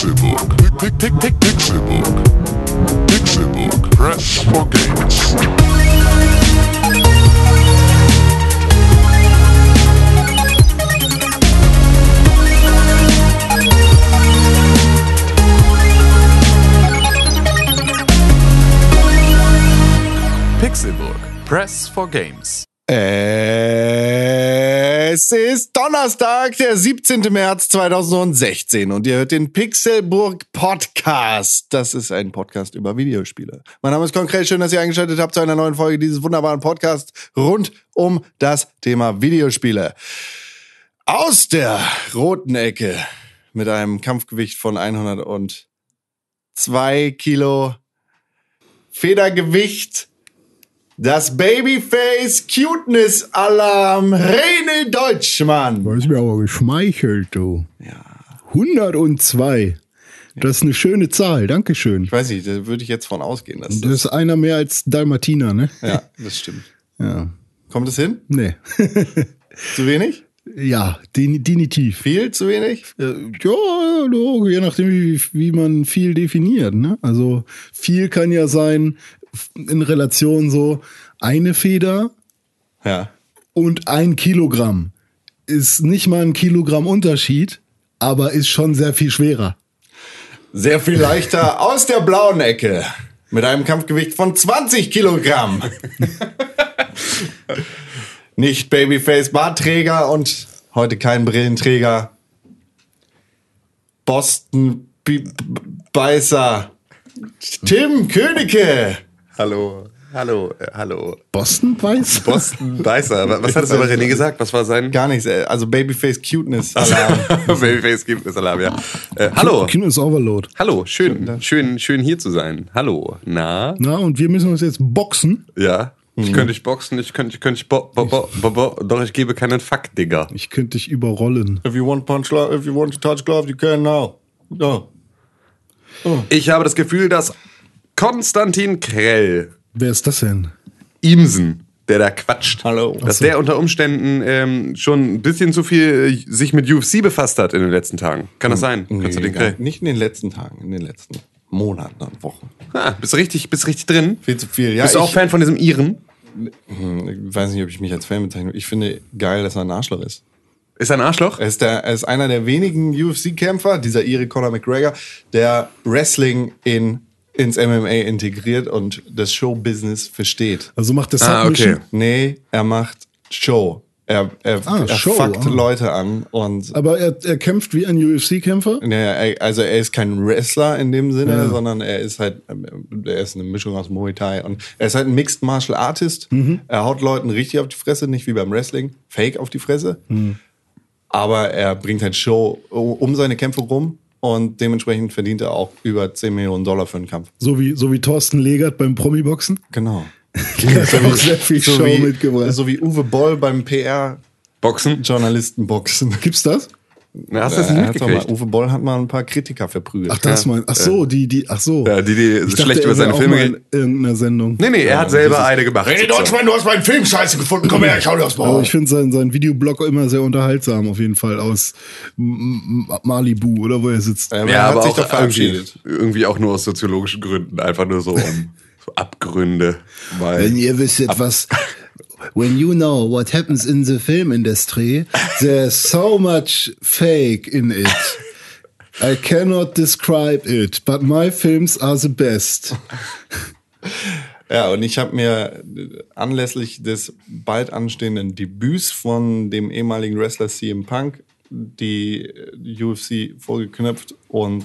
Pixelbook. Pick, pick, pick, Pixelbook. Pixelbook. Press for games. Pixelburg. Press for Games. Es ist Donnerstag, der 17. März 2016 und ihr hört den Pixelburg Podcast. Das ist ein Podcast über Videospiele. Mein Name ist Konkret, schön, dass ihr eingeschaltet habt zu einer neuen Folge dieses wunderbaren Podcasts rund um das Thema Videospiele. Aus der roten Ecke mit einem Kampfgewicht von 102 Kilo Federgewicht das Babyface Cuteness Alarm René Deutschmann. Du hast mir aber geschmeichelt, du. Ja. 102. Das ist eine schöne Zahl, Dankeschön. Ich weiß nicht, da würde ich jetzt von ausgehen. Dass Das ist einer mehr als Dalmatiner, ne? ja, das stimmt. Ja. Kommt es hin? Nee. Zu wenig? ja, definitiv. Viel zu wenig? Äh, Ja, je nachdem, wie, wie man viel definiert. Ne? Also viel kann ja sein in Relation so eine Feder Ja. und ein Kilogramm. Ist nicht mal ein Kilogramm Unterschied, aber ist schon sehr viel schwerer. Sehr viel leichter aus der blauen Ecke. Mit einem Kampfgewicht von 20 Kilogramm. Nicht Babyface Bartträger und heute kein Brillenträger. Boston Beißer. Tim Königke. Hallo, hallo, äh, hallo. Boston weiß? Boston Beißer. Was was hat es aber René gesagt? Was war sein Gar nichts, äh, also Babyface Cuteness Alarm. Babyface es Alarm, ja. Äh, hallo, ist Overload. hallo, schön, schön, schön hier zu sein. Hallo, na, Na, und wir müssen uns jetzt boxen. ja. Ich könnte dich boxen, ich könnte, ich könnte dich bo, bo, bo, bo, bo, doch ich gebe keinen Fuck, Digga. Ich könnte dich überrollen. if you want punch if you want to touch glove, you can now. No. Ich habe das Gefühl, dass Konstantin Krell, Wer ist das denn? Imsen, der da quatscht, Hallo. dass der unter Umständen ähm, schon ein bisschen zu viel äh, sich mit UFC befasst hat in den letzten Tagen. Kann das sein? Konstantin gar- Krell? nicht in den letzten Tagen, in den letzten Monaten und Wochen. Ah, bist richtig, bist richtig drin? Viel zu viel. Ja, Bist du auch Fan von diesem Iren? ich weiß nicht, ob ich mich als Fan bezeichne. Ich finde geil, dass er ein Arschloch ist. Ist er ein Arschloch? Er ist, der, er ist einer der wenigen UFC-Kämpfer, dieser Ire Conor McGregor, der Wrestling in, ins MMA integriert und das Showbusiness versteht. Also macht der Ah, okay. Nee, er macht Show. Er, er, Ah, er Show, fuckt ah. Leute an und Aber er, er kämpft wie ein UFC-Kämpfer. Ja, er- also er ist kein Wrestler in dem Sinne, Ja. sondern er ist halt, er ist eine Mischung aus Muay Thai und er ist halt ein Mixed Martial Artist. Mhm. Er haut Leuten richtig auf die Fresse, nicht wie beim Wrestling, fake auf die Fresse. Mhm. Aber er bringt halt Show um seine Kämpfe rum und dementsprechend verdient er auch über 10 Millionen Dollar für einen Kampf. So wie, so wie Thorsten Legert beim Promi-Boxen. Genau. Der hat auch sehr viel Show wie, mitgebracht. so wie Uwe Boll beim Boxen? PR-Journalistenboxen. Gibt's das? Na, hast du das Er doch mal, mitgekriegt? Uwe Boll hat mal ein paar Kritiker verprügelt. Ach, das Ja. mein. Ach so, die, die, ach so. Ja, die, die Ich dachte, schlecht er über seine Filme gehen. in irgendeiner Sendung. Nee, nee, er hat selber eine gemacht. René Deutschmann, du hast meinen Film scheiße gefunden. Komm her, ich hau dir aufs Aber Maul. ich finde seinen, seinen Videoblog immer sehr unterhaltsam, auf jeden Fall, aus Malibu oder wo er sitzt. Ja, Ja, er hat aber sich doch verabschiedet. irgendwie, irgendwie auch nur aus soziologischen Gründen. Einfach nur so, um, so Abgründe. Weil, Wenn ihr wisstet, was. When you know what happens in the film industry, there's so much fake in it. I cannot describe it, but my films are the best. Ja, und ich habe mir anlässlich des bald anstehenden Debüts von dem ehemaligen Wrestler CM Punk die äh, UFC vorgeknöpft und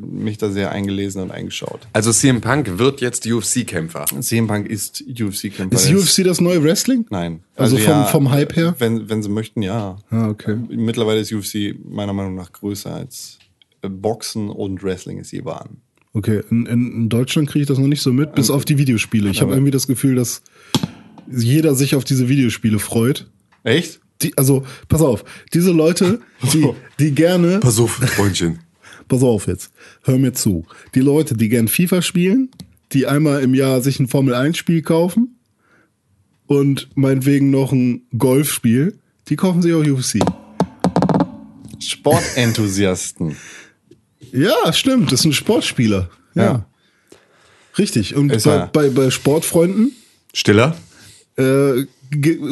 mich da sehr eingelesen und eingeschaut. also CM Punk wird jetzt UFC-Kämpfer. CM Punk ist UFC-Kämpfer. Ist UFC das neue Wrestling? Nein. Also vom- vom Hype her? Wenn, wenn sie möchten, ja. Ah, okay. Mittlerweile ist UFC meiner Meinung nach größer als äh, Boxen und Wrestling es je waren. Okay, in, in, in Deutschland kriege ich das noch nicht so mit, bis auf die Videospiele. Ich habe irgendwie das Gefühl, dass jeder sich auf diese Videospiele freut. Echt? Die, also, pass auf, diese Leute, die, die gerne, Pass auf, Freundchen. Pass auf jetzt, hör mir zu. Die Leute, die gern FIFA spielen, die einmal im Jahr sich ein Formel-1-Spiel kaufen und meinetwegen noch ein Golfspiel, die kaufen sich auch UFC. Sportenthusiasten. Ja, stimmt, das ein Sportspieler. Ja. Ja. Richtig. Und bei, bei, bei Sportfreunden Stiller? äh,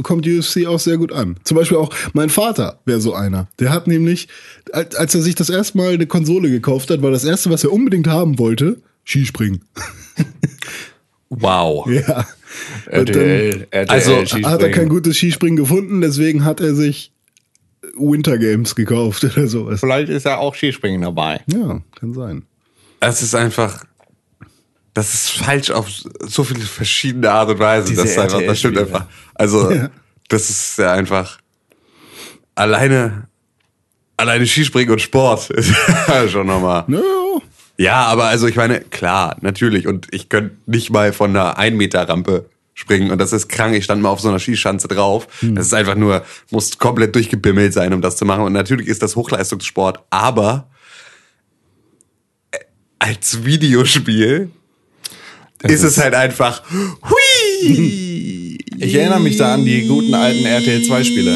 kommt UFC auch sehr gut an. Zum Beispiel auch mein Vater wäre so einer. Der hat nämlich, als als er sich das erste Mal eine Konsole gekauft hat, war das erste, was er unbedingt haben wollte, Skispringen. Wow. Ja. RTL, RTL Also, Hat er kein gutes Skispringen gefunden, deswegen hat er sich Winter Games gekauft oder sowas. Vielleicht ist ja auch Skispringen dabei. Ja, kann sein. Es ist einfach. Das ist falsch auf so viele verschiedene Art und Weise. Diese Das, ist einfach, das stimmt einfach. Also, Ja. das ist ja einfach. Alleine. Alleine Skispringen und Sport ist ja schon nochmal. Ja, Ja, aber also ich meine, klar, natürlich. Und ich könnte nicht mal von einer 1 Meter Rampe springen. Und das ist krank. Ich stand mal auf so einer Skischanze drauf. Das ist einfach nur, muss komplett durchgebimmelt sein, um das zu machen. Und natürlich ist das Hochleistungssport, aber äh, als Videospiel ist es halt einfach, hui! Ich erinnere mich da an die guten alten RTL 2 Spiele.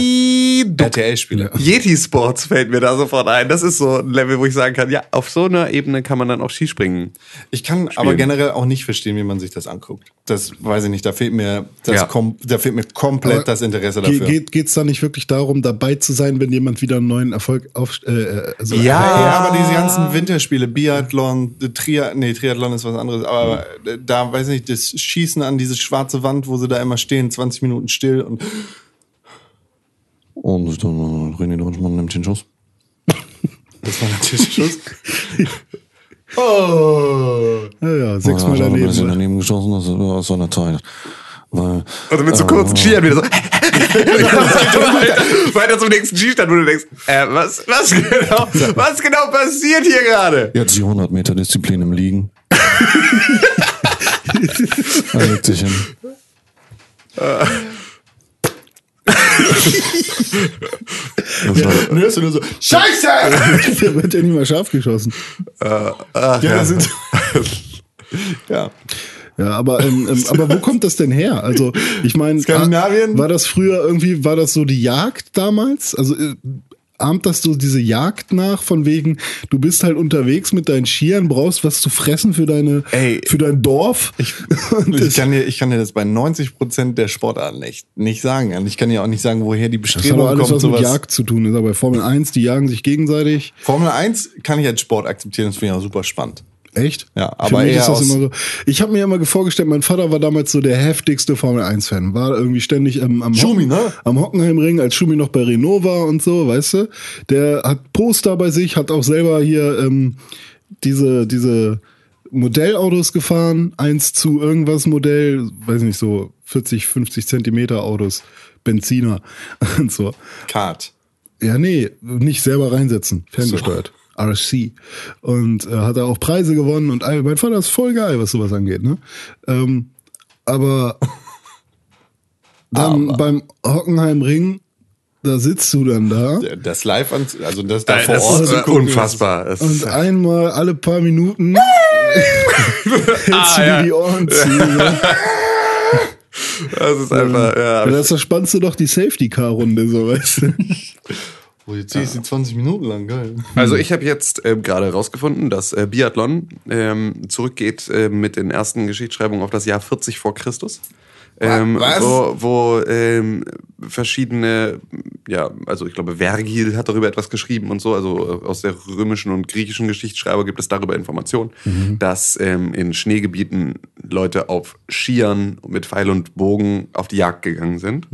RTL-Spiele. Yeti Sports fällt mir da sofort ein. Das ist so ein Level, wo ich sagen kann, ja, auf so einer Ebene kann man dann auch Skispringen. Ich kann aber generell auch nicht verstehen, wie man sich das anguckt. Das weiß ich nicht. Da fehlt mir, das Ja. kom da fehlt mir komplett Aber das Interesse dafür. geht geht's da nicht wirklich darum, dabei zu sein, wenn jemand wieder einen neuen Erfolg auf, äh, äh, also Ja. Ja, aber diese ganzen Winterspiele, Biathlon, Triathlon, nee, Triathlon ist was anderes, aber äh, da, weiß nicht, das Schießen an diese schwarze Wand, wo sie da immer stehen, 20 Minuten still und. Und dann René Deutschmann nimmt den Schuss. Das war natürlich Schuss. oh! Ja, ja, sechsmal Ja, daneben. ein daneben geschossen, das war aus so einer Zeit. Weil, Also mit so kurzen Skiern wieder so. Weiter zum nächsten Skistand, wo du denkst, äh, was, was genau, was genau passiert hier gerade? Jetzt die 100 Meter Disziplin im Liegen. er legt sich hin. Ja, hörst du nur so, Scheiße! Der wird ja nicht mal scharf geschossen. Ach, Ja, das sind, ja. Ja, aber, ähm, ähm, aber wo kommt das denn her? Also, ich meine, Skandinavien? war das früher irgendwie, war das so die Jagd damals? Also, äh, ahmt das so diese Jagd nach, von wegen, du bist halt unterwegs mit deinen Skiern, brauchst was zu fressen für deine, Ey. für dein Dorf? Ich, ich, das- kann dir, ich kann dir das bei 90 Prozent der Sportarten echt nicht sagen. Und ich kann dir auch nicht sagen, woher die Das hat Bestrebung doch alles kommt. was mit Sowas. Jagd zu tun. Ist aber bei Formel 1, die jagen sich gegenseitig. Formel 1 kann ich als Sport akzeptieren, das finde ich auch super spannend. Echt? Ja, aber eher ist das aus- immer so. Ich habe mir immer vorgestellt, mein Vater war damals so der heftigste Formel 1 Fan, war irgendwie ständig am am, Schumi, Hocken- ne? am Hockenheimring, als Schumi noch bei Renault war und so, weißt du? Der hat Poster bei sich, hat auch selber hier ähm, diese diese Modellautos gefahren, eins zu irgendwas Modell, weiß nicht so 40, 50 Zentimeter Autos, Benziner und so. Kart. Ja, nee, nicht selber reinsetzen, ferngesteuert. RC. Und äh, hat er auch Preise gewonnen und all, mein Vater ist voll geil, was sowas angeht, ne? Ähm, aber dann beim Hockenheimring, da sitzt du dann da Das Live, an, also das da Das vor Ort ist äh, unfassbar. Das und ist, einmal alle paar Minuten hältst du dir ja. die Ohren zu. ne? das ist einfach, ja. Ja, das verspannst du doch die Safety-Car-Runde, so weißt du. Oh, jetzt zieh ich sie 20 Minuten lang, geil. Also ich habe jetzt ähm, gerade herausgefunden, dass äh, Biathlon ähm, zurückgeht äh, mit den ersten Geschichtsschreibungen auf das Jahr 40 vor Christus. Ähm, Was? Wo, wo ähm, verschiedene, ja, also ich glaube, Vergil hat darüber etwas geschrieben und so, also äh, aus der römischen und griechischen Geschichtsschreiber gibt es darüber Informationen, dass ähm, in Schneegebieten Leute auf Skiern mit Pfeil und Bogen auf die Jagd gegangen sind.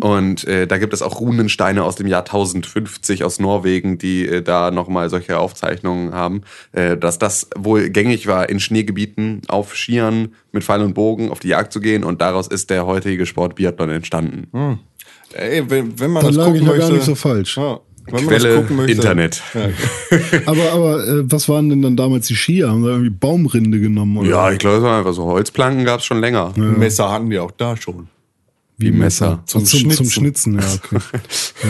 Und äh, da gibt es auch Runensteine aus dem Jahr 1050 aus Norwegen, die äh, da nochmal solche Aufzeichnungen haben, äh, dass das wohl gängig war, in Schneegebieten auf Skiern mit Pfeil und Bogen auf die Jagd zu gehen. Und daraus ist der heutige Sport Biathlon entstanden. Ey, wenn, wenn man Da das lag gucken ich ja möchte. gar nicht so falsch. Ja, wenn man Quelle das gucken möchte. Internet. Ja. Aber, aber äh, was waren denn dann damals die Skier? Haben da irgendwie Baumrinde genommen? Oder? Ja, ich glaube, es war einfach so. Holzplanken gab es schon länger. Messer hatten die auch da schon. Wie Messer. Zum, Zum zum, Schnitzen. Schnitzen. ja, okay.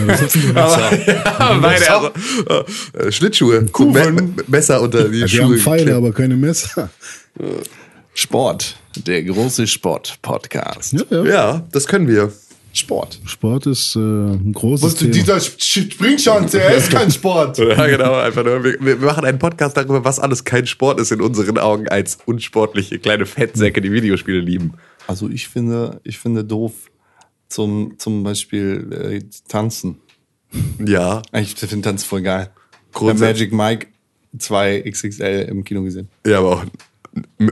ja, das Aber, ja, meine, also, äh, Schlittschuhe. Me Me- Messer unter die ja, Schuhe. wir haben Pfeile, aber keine Messer. Sport. Der große Sport-Podcast. Ja, ja. Ja, das können wir. Sport. Sport ist äh, ein großes Thema. Springschanze, er ist kein Sport. Ja, genau, einfach nur. Wir, wir machen einen Podcast darüber, was alles kein Sport ist in unseren Augen als unsportliche kleine Fettsäcke, die Videospiele lieben. Also ich finde, ich finde doof zum, zum Beispiel äh, tanzen. Ja. Ich finde Tanz voll geil. Grundsätzlich- Magic Mike 2 XXL im Kino gesehen. Ja, aber auch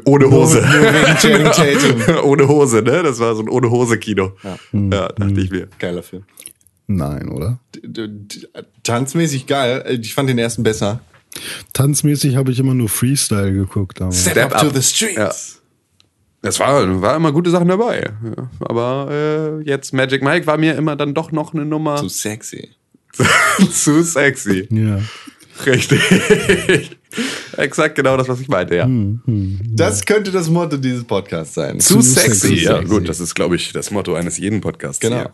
ohne Hose. Ohne Hose, ne? Das war so ein ohne Hose Kino. Ja, dachte ich mir. Geiler Film. Nein, oder? Tanzmäßig geil. Ich fand den ersten besser. Tanzmäßig habe ich immer nur Freestyle geguckt. Aber. Step up. Ja. Es war, war immer gute Sachen dabei. Ja. Aber äh, jetzt Magic Mike war mir immer dann doch noch eine Nummer So sexy. zu sexy. Ja. Richtig. Exakt genau das, was ich meinte, ja. Das könnte das Motto dieses Podcasts sein. Zu, Zu sexy. sexy. Ja, gut, das ist, glaube ich, das Motto eines jeden Podcasts. Genau.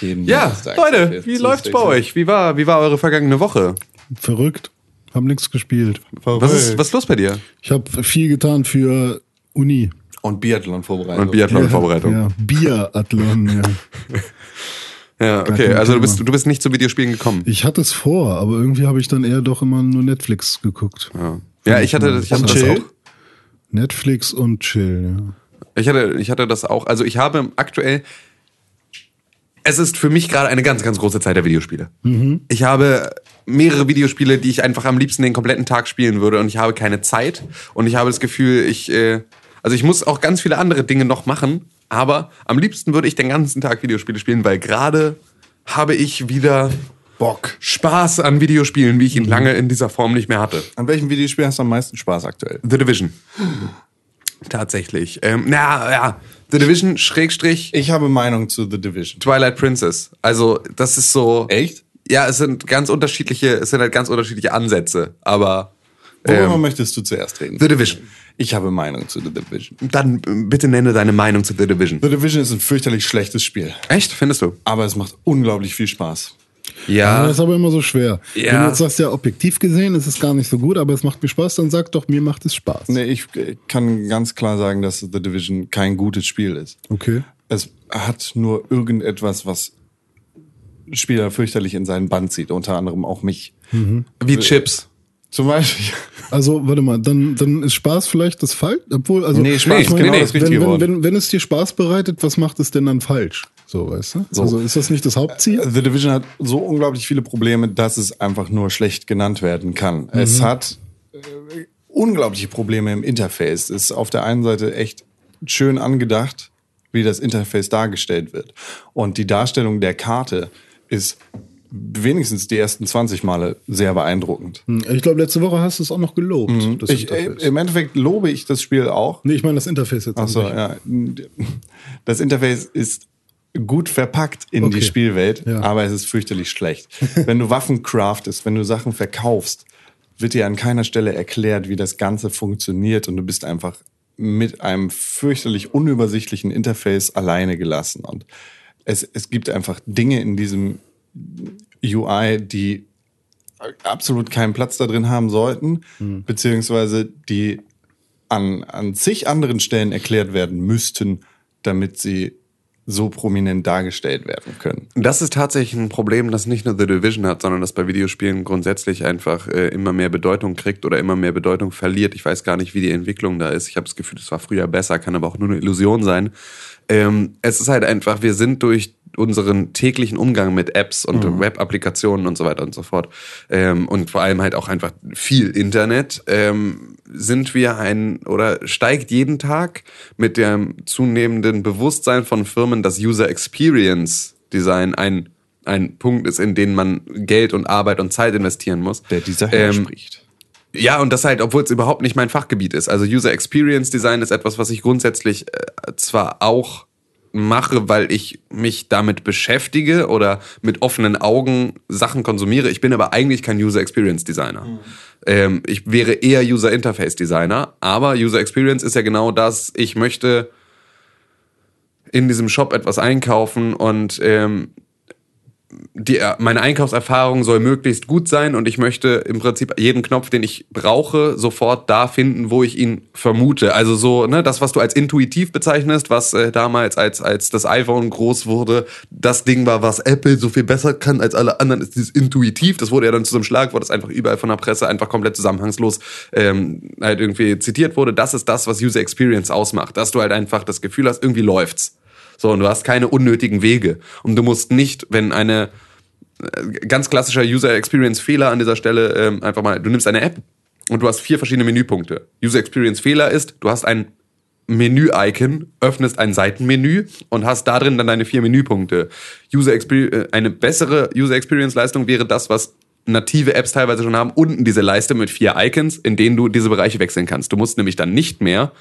Hier. Jeden Ja. Leute, wie läuft's bei sexy. euch? Wie war, wie war eure vergangene Woche? Verrückt. Hab nichts gespielt. Was ist, was ist los bei dir? Ich habe viel getan für Uni. Und Biathlon vorbereitet. Und Biathlon-Vorbereitung. Ja, Biathlon, ja. Ja, okay. Also du bist, du bist nicht zu Videospielen gekommen. Ich hatte es vor, aber irgendwie habe ich dann eher doch immer nur Netflix geguckt. Ja, ja ich hatte, ich hatte das auch. Netflix und Chill, ja. Ich hatte, ich hatte das auch. Also ich habe aktuell. Es ist für mich gerade eine ganz, ganz große Zeit der Videospiele. Ich habe mehrere Videospiele, die ich einfach am liebsten den kompletten Tag spielen würde und ich habe keine Zeit und ich habe das Gefühl, ich, äh, also ich muss auch ganz viele andere Dinge noch machen, aber am liebsten würde ich den ganzen Tag Videospiele spielen, weil gerade habe ich wieder Bock. Spaß an Videospielen, wie ich ihn lange in dieser Form nicht mehr hatte. An welchem Videospiel hast du am meisten Spaß aktuell? The Division. Tatsächlich. Ähm, na ja, The Division Schrägstrich Ich habe Meinung zu The Division. Twilight Princess. Also das ist so. Echt? Ja, es sind ganz unterschiedliche, es sind halt ganz unterschiedliche Ansätze. Aber Worüber ähm, möchtest du zuerst reden? The Division. Ich habe Meinung zu The Division. Dann bitte nenne deine Meinung zu The Division. The Division ist ein fürchterlich schlechtes Spiel. Echt? Findest du? Aber es macht unglaublich viel Spaß. Ja. Das ist aber immer so schwer. Ja. Wenn du jetzt sagst, ja, objektiv gesehen ist es gar nicht so gut, aber es macht mir Spaß, dann sag doch, mir macht es Spaß. Nee, ich äh, kann ganz klar sagen, dass The Division kein gutes Spiel ist. Okay. Es hat nur irgendetwas, was Spieler fürchterlich in seinen Band zieht, unter anderem auch mich. Wie Chips. Zum Beispiel. Also, warte mal, dann, dann ist Spaß vielleicht das falsch? Obwohl, also, Nee, Spaß ich ist genau das richtige wenn, wenn, wenn, wenn es dir Spaß bereitet, was macht es denn dann falsch? So, weißt du? Also, ist das nicht das Hauptziel? The Division hat so unglaublich viele Probleme, dass es einfach nur schlecht genannt werden kann. Es hat äh, unglaubliche Probleme im Interface. Es ist auf der einen Seite echt schön angedacht, wie das Interface dargestellt wird. Und die Darstellung der Karte ist wenigstens die ersten 20 Male sehr beeindruckend. Hm, Ich glaube, letzte Woche hast du es auch noch gelobt. das Ich, äh. Im Endeffekt lobe ich das Spiel auch. nee, ich meine das Interface jetzt. Achso, ja. Das Interface ist gut verpackt in die Okay. Spielwelt, Ja. aber es ist fürchterlich schlecht. wenn du Waffen craftest, wenn du Sachen verkaufst, wird dir an keiner Stelle erklärt, wie das Ganze funktioniert und du bist einfach mit einem fürchterlich unübersichtlichen Interface alleine gelassen. Und es, es gibt einfach Dinge in diesem UI, die absolut keinen Platz da drin haben sollten, beziehungsweise die an, an zig anderen Stellen erklärt werden müssten, damit sie so prominent dargestellt werden können. Das ist tatsächlich ein Problem, das nicht nur The Division hat, sondern das bei Videospielen grundsätzlich einfach äh, immer mehr Bedeutung kriegt oder immer mehr Bedeutung verliert. Ich weiß gar nicht, wie die Entwicklung da ist. Ich habe das Gefühl, es war früher besser, kann aber auch nur eine Illusion sein. Ähm, es ist halt einfach, wir sind durch unseren täglichen Umgang mit Apps und Web-Applikationen und so weiter und so fort ähm, und vor allem halt auch einfach viel Internet, ähm, sind wir ein oder steigt jeden Tag mit dem zunehmenden Bewusstsein von Firmen, dass User Experience Design ein, ein Punkt ist, in den man Geld und Arbeit und Zeit investieren muss. Der dieser Ähm, spricht. ja, und das halt, obwohl es überhaupt nicht mein Fachgebiet ist. Also User Experience Design ist etwas, was ich grundsätzlich äh, zwar auch mache, weil ich mich damit beschäftige oder mit offenen Augen Sachen konsumiere. Ich bin aber eigentlich kein User Experience Designer. Ähm, ich wäre eher User Interface Designer, aber User Experience ist ja genau das. Ich möchte in diesem Shop etwas einkaufen und ähm, die, meine Einkaufserfahrung soll möglichst gut sein und ich möchte im Prinzip jeden Knopf, den ich brauche, sofort da finden, wo ich ihn vermute. Also so, ne, das, was du als intuitiv bezeichnest, was äh, damals, als, als das iPhone groß wurde, das Ding war, was Apple so viel besser kann als alle anderen, ist dieses intuitiv. Das wurde ja dann zu so einem Schlagwort, das einfach überall von der Presse einfach komplett zusammenhangslos ähm, halt irgendwie zitiert wurde. Das ist das, was User Experience ausmacht. Dass du halt einfach das Gefühl hast, irgendwie läuft's. So, und du hast keine unnötigen Wege. Und du musst nicht, wenn eine äh, ganz klassischer User Experience Fehler an dieser Stelle, ähm, einfach mal, du nimmst eine App und du hast vier verschiedene Menüpunkte. User Experience Fehler ist, du hast ein Menü-Icon, öffnest ein Seitenmenü und hast da drin dann deine vier Menüpunkte. User Experience, eine bessere User Experience Leistung wäre das, was native Apps teilweise schon haben, unten diese Leiste mit vier Icons, in denen du diese Bereiche wechseln kannst. Du musst nämlich dann nicht mehr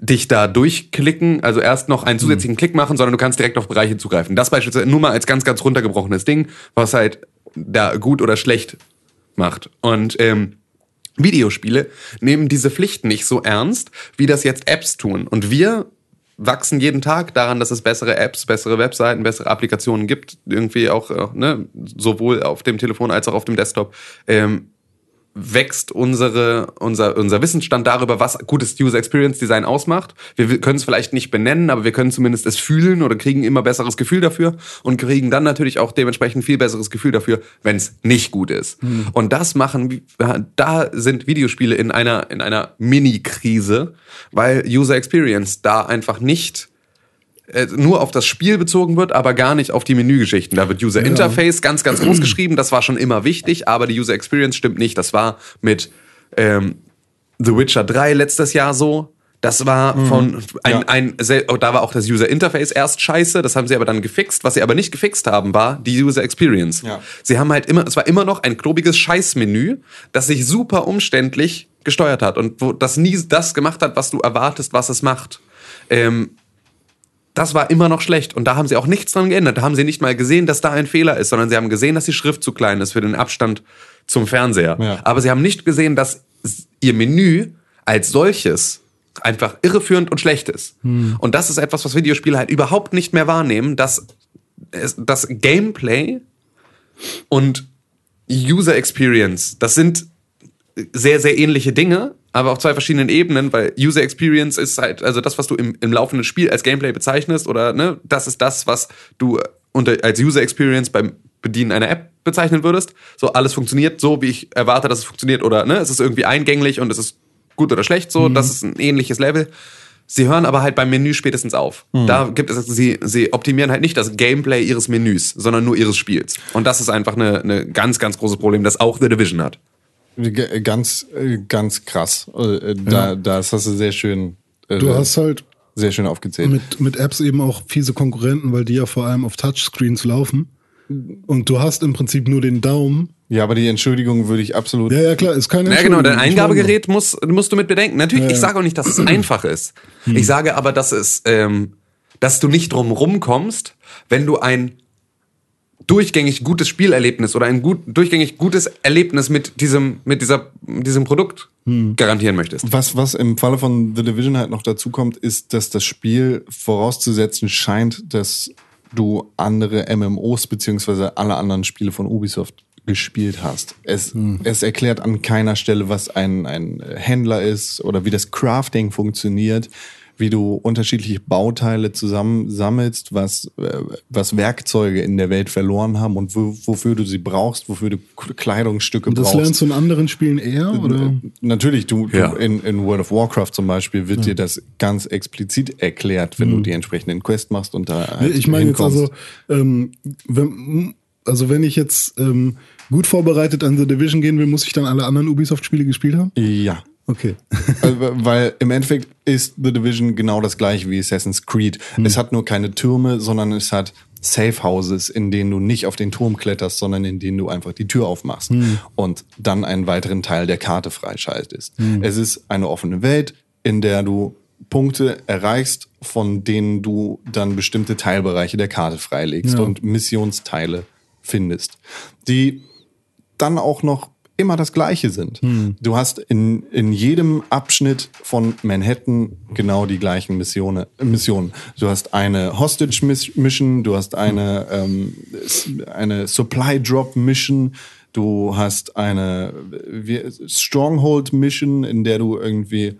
dich da durchklicken, also erst noch einen zusätzlichen Klick machen, sondern du kannst direkt auf Bereiche zugreifen. Das beispielsweise nur mal als ganz, ganz runtergebrochenes Ding, was halt da gut oder schlecht macht. Und ähm, Videospiele nehmen diese Pflichten nicht so ernst, wie das jetzt Apps tun. Und wir wachsen jeden Tag daran, dass es bessere Apps, bessere Webseiten, bessere Applikationen gibt, irgendwie auch äh, ne, sowohl auf dem Telefon als auch auf dem Desktop. Ähm, wächst unsere, unser, unser Wissensstand darüber, was gutes User Experience Design ausmacht. Wir können es vielleicht nicht benennen, aber wir können zumindest es fühlen oder kriegen immer besseres Gefühl dafür und kriegen dann natürlich auch dementsprechend viel besseres Gefühl dafür, wenn es nicht gut ist. Mhm. Und das machen, da sind Videospiele in einer, in einer Mini-Krise, weil User Experience da einfach nicht nur auf das Spiel bezogen wird, aber gar nicht auf die Menügeschichten. Da wird User Interface ja. ganz, ganz groß geschrieben. Das war schon immer wichtig, aber die User Experience stimmt nicht. Das war mit ähm, The Witcher 3 letztes Jahr so. Das war mhm. von ein, ja. ein, ein oh, da war auch das User Interface erst scheiße, das haben sie aber dann gefixt. Was sie aber nicht gefixt haben, war die User Experience. Ja. Sie haben halt immer, es war immer noch ein klobiges Scheißmenü, das sich super umständlich gesteuert hat und wo das nie das gemacht hat, was du erwartest, was es macht. Ähm, das war immer noch schlecht. Und da haben sie auch nichts dran geändert. Da haben sie nicht mal gesehen, dass da ein Fehler ist, sondern sie haben gesehen, dass die Schrift zu klein ist für den Abstand zum Fernseher. Ja. Aber sie haben nicht gesehen, dass ihr Menü als solches einfach irreführend und schlecht ist. Hm. Und das ist etwas, was Videospiele halt überhaupt nicht mehr wahrnehmen, dass das Gameplay und User Experience, das sind sehr, sehr ähnliche Dinge, aber auf zwei verschiedenen Ebenen, weil User Experience ist halt, also das, was du im, im laufenden Spiel als Gameplay bezeichnest, oder ne, das ist das, was du unter, als User Experience beim Bedienen einer App bezeichnen würdest. So, alles funktioniert so, wie ich erwarte, dass es funktioniert, oder ne, es ist irgendwie eingänglich und es ist gut oder schlecht so, mhm. das ist ein ähnliches Level. Sie hören aber halt beim Menü spätestens auf. Mhm. Da gibt es, sie, sie optimieren halt nicht das Gameplay ihres Menüs, sondern nur ihres Spiels. Und das ist einfach eine, eine ganz, ganz großes Problem, das auch The Division hat. Ganz, äh, ganz krass. Äh, da, ja. Das hast du sehr schön. Äh, du hast halt sehr schön aufgezählt. Mit, mit Apps eben auch fiese Konkurrenten, weil die ja vor allem auf Touchscreens laufen. Und du hast im Prinzip nur den Daumen. Ja, aber die Entschuldigung würde ich absolut. Ja, ja, klar, ist keine Ja, genau, dein Eingabegerät muss, musst du mit bedenken. Natürlich, ja, ja. ich sage auch nicht, dass es einfach ist. Hm. Ich sage aber, dass es, ähm, dass du nicht drum rumkommst, wenn du ein durchgängig gutes Spielerlebnis oder ein gut, durchgängig gutes Erlebnis mit diesem, mit dieser, diesem Produkt hm. garantieren möchtest. Was, was im Falle von The Division halt noch dazu kommt, ist, dass das Spiel vorauszusetzen scheint, dass du andere MMOs beziehungsweise alle anderen Spiele von Ubisoft gespielt hast. Es, hm. es erklärt an keiner Stelle, was ein, ein Händler ist oder wie das Crafting funktioniert wie du unterschiedliche Bauteile zusammensammelst, was, äh, was Werkzeuge in der Welt verloren haben und wo, wofür du sie brauchst, wofür du Kleidungsstücke und das brauchst. Das lernst du in anderen Spielen eher, äh, oder? Natürlich, du, ja. du in, in World of Warcraft zum Beispiel wird ja. dir das ganz explizit erklärt, wenn mhm. du die entsprechenden Quests machst und da halt Ich meine jetzt also, ähm, wenn, also wenn ich jetzt ähm, gut vorbereitet an The Division gehen will, muss ich dann alle anderen Ubisoft-Spiele gespielt haben? Ja. Okay. also, weil im Endeffekt ist The Division genau das gleiche wie Assassin's Creed. Hm. Es hat nur keine Türme, sondern es hat Safe Houses, in denen du nicht auf den Turm kletterst, sondern in denen du einfach die Tür aufmachst hm. und dann einen weiteren Teil der Karte freischaltest. Hm. Es ist eine offene Welt, in der du Punkte erreichst, von denen du dann bestimmte Teilbereiche der Karte freilegst ja. und Missionsteile findest, die dann auch noch immer das Gleiche sind. Du hast in, in jedem Abschnitt von Manhattan genau die gleichen Missionen. Missionen. Du hast eine Hostage-Mission, du hast eine, ähm, eine Supply-Drop-Mission, du hast eine Stronghold-Mission, in der du irgendwie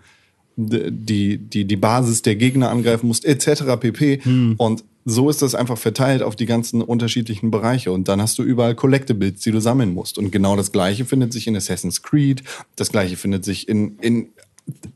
die, die, die Basis der Gegner angreifen musst, etc. pp. Und so ist das einfach verteilt auf die ganzen unterschiedlichen Bereiche. Und dann hast du überall Collectibles, die du sammeln musst. Und genau das Gleiche findet sich in Assassin's Creed. Das Gleiche findet sich in, in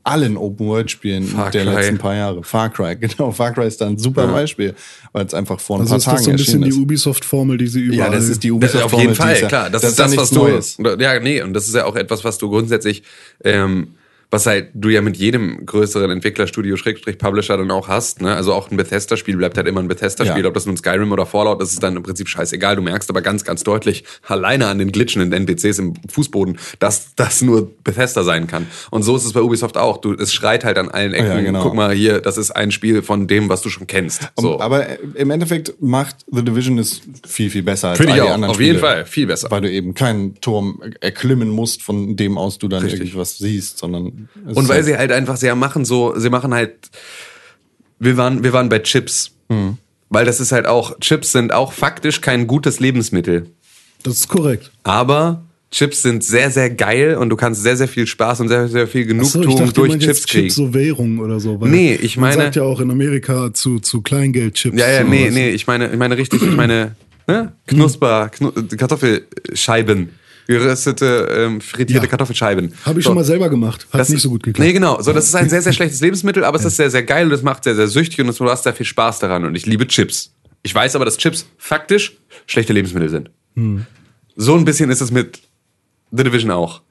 allen Open-World-Spielen der letzten paar Jahre. Far Cry, genau. Far Cry ist da ein super Beispiel, weil es einfach vor ein Also paar ist das Tagen so ein bisschen die ist. Ubisoft-Formel, die sie überall... Ja, das ist die Das, Ubisoft auf jeden Fall, ist ja- klar. Das, ist ja das, was du. Neues. Ja, nee, und das ist ja auch etwas, was du grundsätzlich, ähm, was halt du ja mit jedem größeren Entwicklerstudio, Schrägstrich Publisher dann auch hast. Ne? Also auch ein Bethesda-Spiel bleibt halt immer ein Bethesda-Spiel. Ja. Ob das nun Skyrim oder Fallout ist, ist dann im Prinzip scheißegal. Du merkst aber ganz, ganz deutlich, alleine an den glitschenden NPCs im Fußboden, dass das nur Bethesda sein kann. Und so ist es bei Ubisoft auch. Du, es schreit halt an allen Ecken. Ja, genau. Guck mal hier, das ist ein Spiel von dem, was du schon kennst. So. Aber im Endeffekt macht The Division es viel, viel besser als Finde all ich die auch. anderen Auf jeden Spiele. Fall. Viel besser. Weil du eben keinen Turm erklimmen musst, von dem aus du dann Richtig. irgendwas siehst, sondern Und weil sie halt einfach, sie machen so, sie machen halt, wir waren, wir waren bei Chips. Hm. Weil das ist halt auch, Chips sind auch faktisch kein gutes Lebensmittel. Das ist korrekt. Aber Chips sind sehr, sehr geil und du kannst sehr, sehr viel Spaß und sehr, sehr viel Genugtuung ich dachte, durch man Chips jetzt kriegen. Chips so Währung oder so. Weil Nee, ich Man meine- sagt ja auch in Amerika zu, zu Kleingeld-Chips. ja, ja, so nee, nee, ich meine, ich meine richtig, ich meine, ne? Knusper, Knu Kartoffelscheiben. Geröstete, ähm, frittierte Ja. Kartoffelscheiben. Habe ich So. schon mal selber gemacht. Hat Das- nicht so gut geklappt. Nee, genau. So, das ist ein sehr, sehr schlechtes Lebensmittel, aber es ist sehr, sehr geil und es macht sehr, sehr süchtig und du hast sehr viel Spaß daran. Und ich liebe Chips. Ich weiß aber, dass Chips faktisch schlechte Lebensmittel sind. Hm. So ein bisschen ist es mit The Division auch.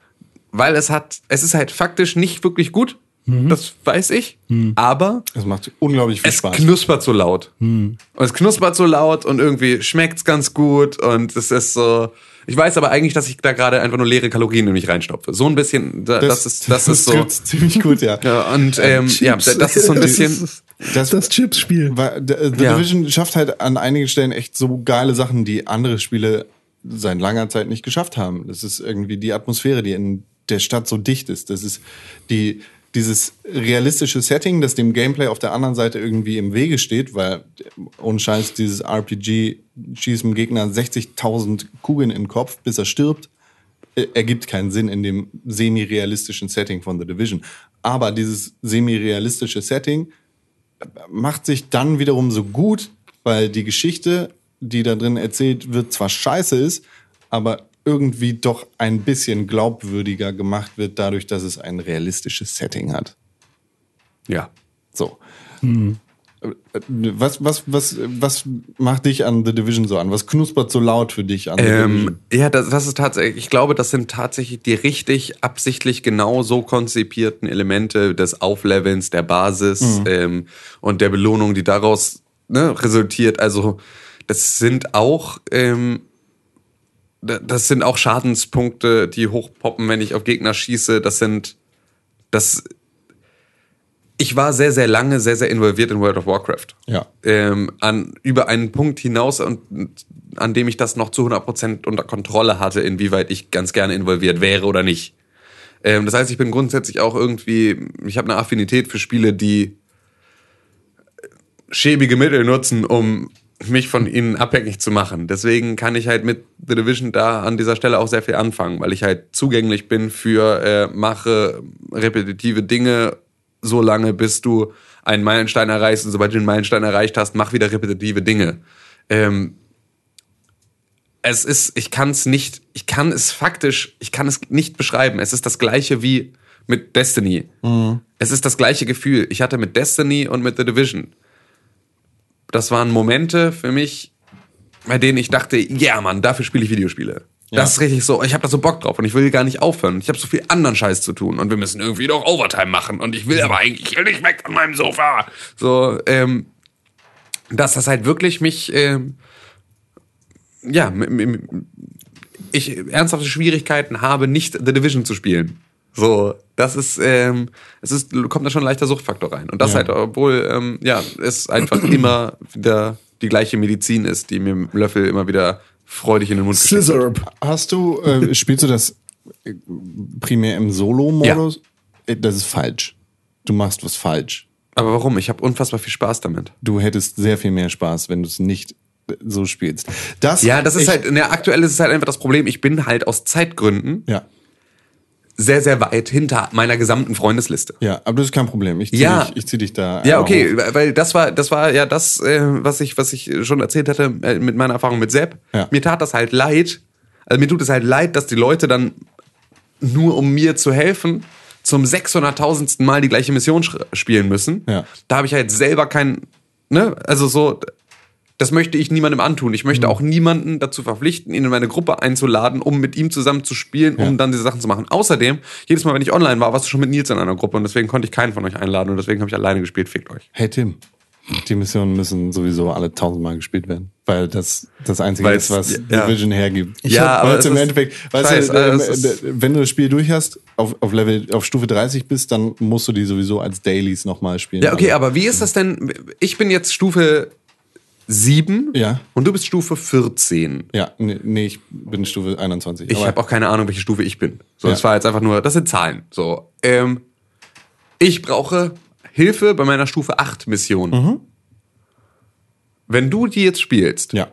Weil es hat, es ist halt faktisch nicht wirklich gut. Mhm. Das weiß ich. Aber es macht unglaublich viel es Spaß. knuspert so laut. Hm. Und es knuspert so laut und irgendwie schmeckt's ganz gut und es ist so. Ich weiß aber eigentlich, dass ich da gerade einfach nur leere Kalorien in mich reinstopfe. So ein bisschen, da, das, ist, das, ist so. ziemlich gut, ja. Ja, und ähm, ja, das ist so ein bisschen. Das, ist Das- das Chips-Spiel. Weil The, The Ja. Division schafft halt an einigen Stellen echt so geile Sachen, die andere Spiele seit langer Zeit nicht geschafft haben. Das ist irgendwie die Atmosphäre, die in der Stadt so dicht ist. Das ist die, dieses realistische Setting, das dem Gameplay auf der anderen Seite irgendwie im Wege steht, weil ohne Scheiß dieses RPG schießt dem Gegner 60.000 Kugeln in den Kopf, bis er stirbt äh, ergibt keinen Sinn in dem semi-realistischen Setting von The Division. Aber dieses semi-realistische Setting macht sich dann wiederum so gut, weil die Geschichte, die da drin erzählt wird, zwar scheiße ist, aber irgendwie doch ein bisschen glaubwürdiger gemacht wird, dadurch, dass es ein realistisches Setting hat. Ja. So. Äh, Was, was, was, was macht dich an The Division so an? Was knuspert so laut für dich an The Division? Ähm, ja, das, das ist tatsächlich, ich glaube, das sind tatsächlich die richtig absichtlich genau so konzipierten Elemente des Auflevelns, der Basis ähm, und der Belohnung, die daraus ne, resultiert. Also, das sind auch, ähm, das sind auch Schadenspunkte, die hochpoppen, wenn ich auf Gegner schieße. Das sind, das, ich war sehr, sehr lange sehr, sehr involviert in World of Warcraft Ja. ähm, an, über einen Punkt hinaus, und, an dem ich das noch zu 100% unter Kontrolle hatte, inwieweit ich ganz gerne involviert wäre oder nicht. Ähm, das heißt, ich bin grundsätzlich auch irgendwie, ich habe eine Affinität für Spiele, die schäbige Mittel nutzen, um mich von ihnen abhängig zu machen. Deswegen kann ich halt mit The Division da an dieser Stelle auch sehr viel anfangen, weil ich halt zugänglich bin für äh, mache repetitive Dinge so lange, bis du einen Meilenstein erreichst und sobald du den Meilenstein erreicht hast, mach wieder repetitive Dinge. Ähm, es ist, ich kann es nicht, ich kann es faktisch, ich kann es nicht beschreiben. Es ist das gleiche wie mit Destiny. Es ist das gleiche Gefühl. Ich hatte mit Destiny und mit The Division. Das waren Momente für mich, bei denen ich dachte, ja Mann, dafür spiele ich Videospiele. Das ist richtig so, ich habe da so Bock drauf und ich will gar nicht aufhören. Ich habe so viel anderen Scheiß zu tun und wir müssen irgendwie noch Overtime machen und ich will aber eigentlich ich will nicht weg von meinem Sofa. So, ähm, dass das halt wirklich mich, ähm, ja, ich ernsthafte Schwierigkeiten habe, nicht The Division zu spielen. So, das ist, ähm, es ist, kommt da schon ein leichter Suchtfaktor rein. Und das Ja. halt, obwohl, ähm, ja, es einfach immer wieder die gleiche Medizin ist, die mir im Löffel immer wieder freudig in den Mund gesteckt wird. Scissor. Hast du, äh, spielst du das äh, primär im Solo-Modus, äh, das ist falsch. Du machst was falsch. Aber warum? Ich habe unfassbar viel Spaß damit. Du hättest sehr viel mehr Spaß, wenn du es nicht äh, so spielst. Das, Ja, das ist halt, ne, aktuell ist es halt einfach das Problem. Ich bin halt aus Zeitgründen Ja, sehr, sehr weit hinter meiner gesamten Freundesliste. ja, aber das ist kein Problem. Ich zieh, Ja. dich, ich zieh dich da. Ja, okay, hoch. weil das war, das war ja das, äh, was ich, was ich schon erzählt hatte äh, mit meiner Erfahrung mit Sepp. Ja. Mir tat das halt leid. Also mir tut es halt leid, dass die Leute dann nur um mir zu helfen zum 600.000. Mal die gleiche Mission spielen müssen. Ja. Da habe ich halt selber kein, ne, also so, das möchte ich niemandem antun. Ich Mhm. möchte auch niemanden dazu verpflichten, ihn in meine Gruppe einzuladen, um mit ihm zusammen zu spielen, um Ja. dann diese Sachen zu machen. Außerdem, jedes Mal, wenn ich online war, warst du schon mit Nils in einer Gruppe und deswegen konnte ich keinen von euch einladen und deswegen habe ich alleine gespielt. Fickt euch. Hey Tim, die Missionen müssen sowieso alle tausendmal gespielt werden, weil das das Einzige Weil ist, was ja. Division hergibt. Ja, hab- aber weil es im Endeffekt, weißt du, also äh, wenn du das Spiel durch hast, auf, auf Level, auf Stufe 30 bist, dann musst du die sowieso als Dailies nochmal spielen. Ja, okay, aber wie ist das denn? Ich bin jetzt Stufe 7 Ja. und du bist Stufe 14. Ja, nee, nee, ich bin Stufe 21. Ich habe auch keine Ahnung, welche Stufe ich bin. So, Ja. das war jetzt einfach nur, das sind Zahlen. So, ähm, ich brauche Hilfe bei meiner Stufe 8 Mission. Mhm. Wenn du die jetzt spielst, Ja.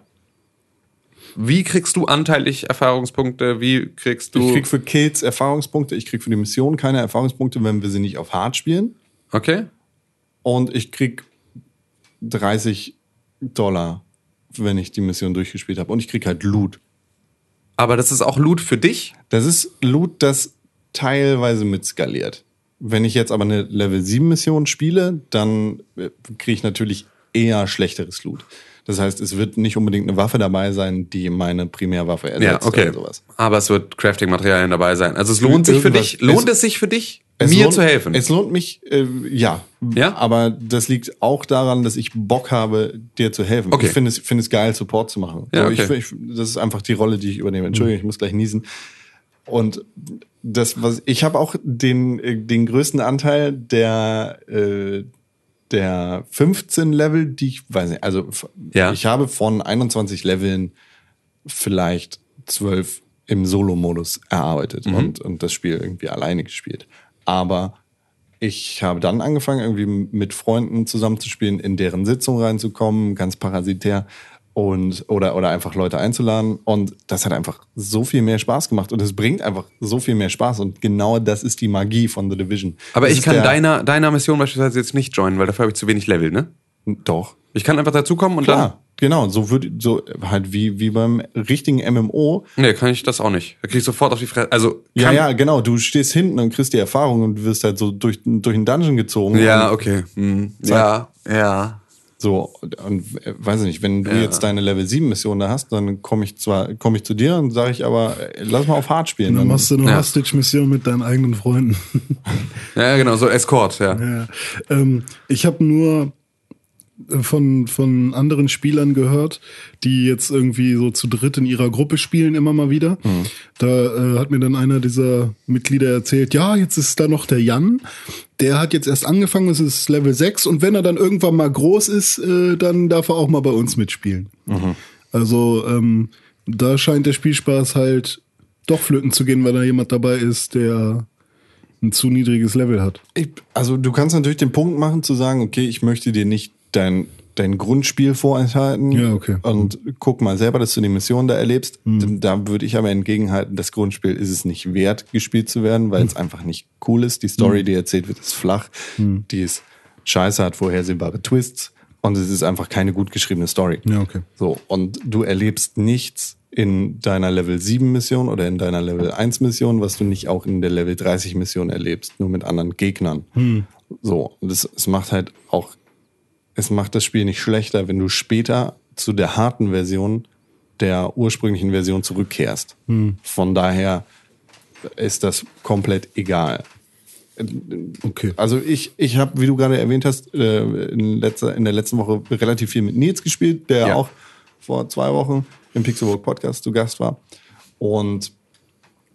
wie kriegst du anteilig Erfahrungspunkte? Wie kriegst du? Ich krieg für Kills Erfahrungspunkte, ich krieg für die Mission keine Erfahrungspunkte, wenn wir sie nicht auf Hard spielen. okay. Und ich krieg 30 Dollar, wenn ich die Mission durchgespielt habe. Und ich krieg halt Loot. Aber das ist auch Loot für dich. Das ist Loot, das teilweise mit skaliert. Wenn ich jetzt aber eine Level 7 Mission spiele, dann äh, kriege ich natürlich eher schlechteres Loot. Das heißt, es wird nicht unbedingt eine Waffe dabei sein, die meine Primärwaffe ersetzt Ja, okay. oder sowas. Aber es wird Crafting-Materialien dabei sein. Also es lohnt sich für dich. Lohnt es sich für dich, Es mir lohnt, zu helfen? Es lohnt mich, äh, ja. Ja? Aber das liegt auch daran, dass ich Bock habe, dir zu helfen. Okay. Ich finde es, finde es geil, Support zu machen. Ja, okay. ich, ich, das ist einfach die Rolle, die ich übernehme. Entschuldigung, ich muss gleich niesen. Und das, was ich habe auch den, äh, den größten Anteil der, äh, der 15 Level, die ich weiß nicht, also Ja. ich habe von 21 Leveln vielleicht 12 im Solo-Modus erarbeitet Mhm. und, und das Spiel irgendwie alleine gespielt. Aber ich habe dann angefangen, irgendwie mit Freunden zusammenzuspielen, in deren Sitzung reinzukommen, ganz parasitär und oder oder einfach Leute einzuladen und das hat einfach so viel mehr Spaß gemacht und es bringt einfach so viel mehr Spaß und genau das ist die Magie von The Division. Aber Das ich kann deiner, deiner Mission beispielsweise jetzt nicht joinen, weil dafür habe ich zu wenig Level, ne? doch Ich kann einfach dazukommen und klar genau so würde so halt wie wie beim richtigen MMO dann. Nee, kann ich das auch nicht. Da krieg ich sofort auf die Fresse. Also, ja ja genau du stehst hinten und kriegst die Erfahrung und wirst halt so durch durch den Dungeon gezogen Ja, okay. Hm. Ja, ja. So, und, äh, weiß ich nicht, wenn du jetzt deine Level 7 Mission da hast, dann komme ich zwar, komme ich zu dir und sage ich aber, äh, lass mal auf Hard spielen. Dann machst du eine Ja. Hostage-Mission mit deinen eigenen Freunden. Ja, genau, so Escort, ja. Ja, ähm, ich habe nur von, von anderen Spielern gehört, die jetzt irgendwie so zu dritt in ihrer Gruppe spielen, immer mal wieder. Da äh, hat mir dann einer dieser Mitglieder erzählt, ja, jetzt ist da noch der Jan, der hat jetzt erst angefangen, es ist Level 6 und wenn er dann irgendwann mal groß ist, äh, dann darf er auch mal bei uns mitspielen. Also ähm, da scheint der Spielspaß halt doch flöten zu gehen, weil da jemand dabei ist, der ein zu niedriges Level hat. Ich, also du kannst natürlich den Punkt machen zu sagen, okay, ich möchte dir nicht dein, dein Grundspiel vorenthalten. Ja, okay. Und guck mal selber, dass du die Mission da erlebst. Mhm. Da würde ich aber entgegenhalten, das Grundspiel ist es nicht wert, gespielt zu werden, weil Mhm. es einfach nicht cool ist. Die Story, die erzählt wird, ist flach. Mhm. Die ist scheiße, hat vorhersehbare Twists. Und es ist einfach keine gut geschriebene Story. Ja, okay. So, und du erlebst nichts in deiner Level 7 Mission oder in deiner Level 1 Mission, was du nicht auch in der Level 30 Mission erlebst, nur mit anderen Gegnern. So, und es, es macht halt auch, es macht das Spiel nicht schlechter, wenn du später zu der harten Version der ursprünglichen Version zurückkehrst. Von daher ist das komplett egal. Okay. Also ich, ich habe, wie du gerade erwähnt hast, äh, in, letzter, in der letzten Woche relativ viel mit Nils gespielt, der Ja. auch vor zwei Wochen im Pixelburg Podcast zu Gast war. Und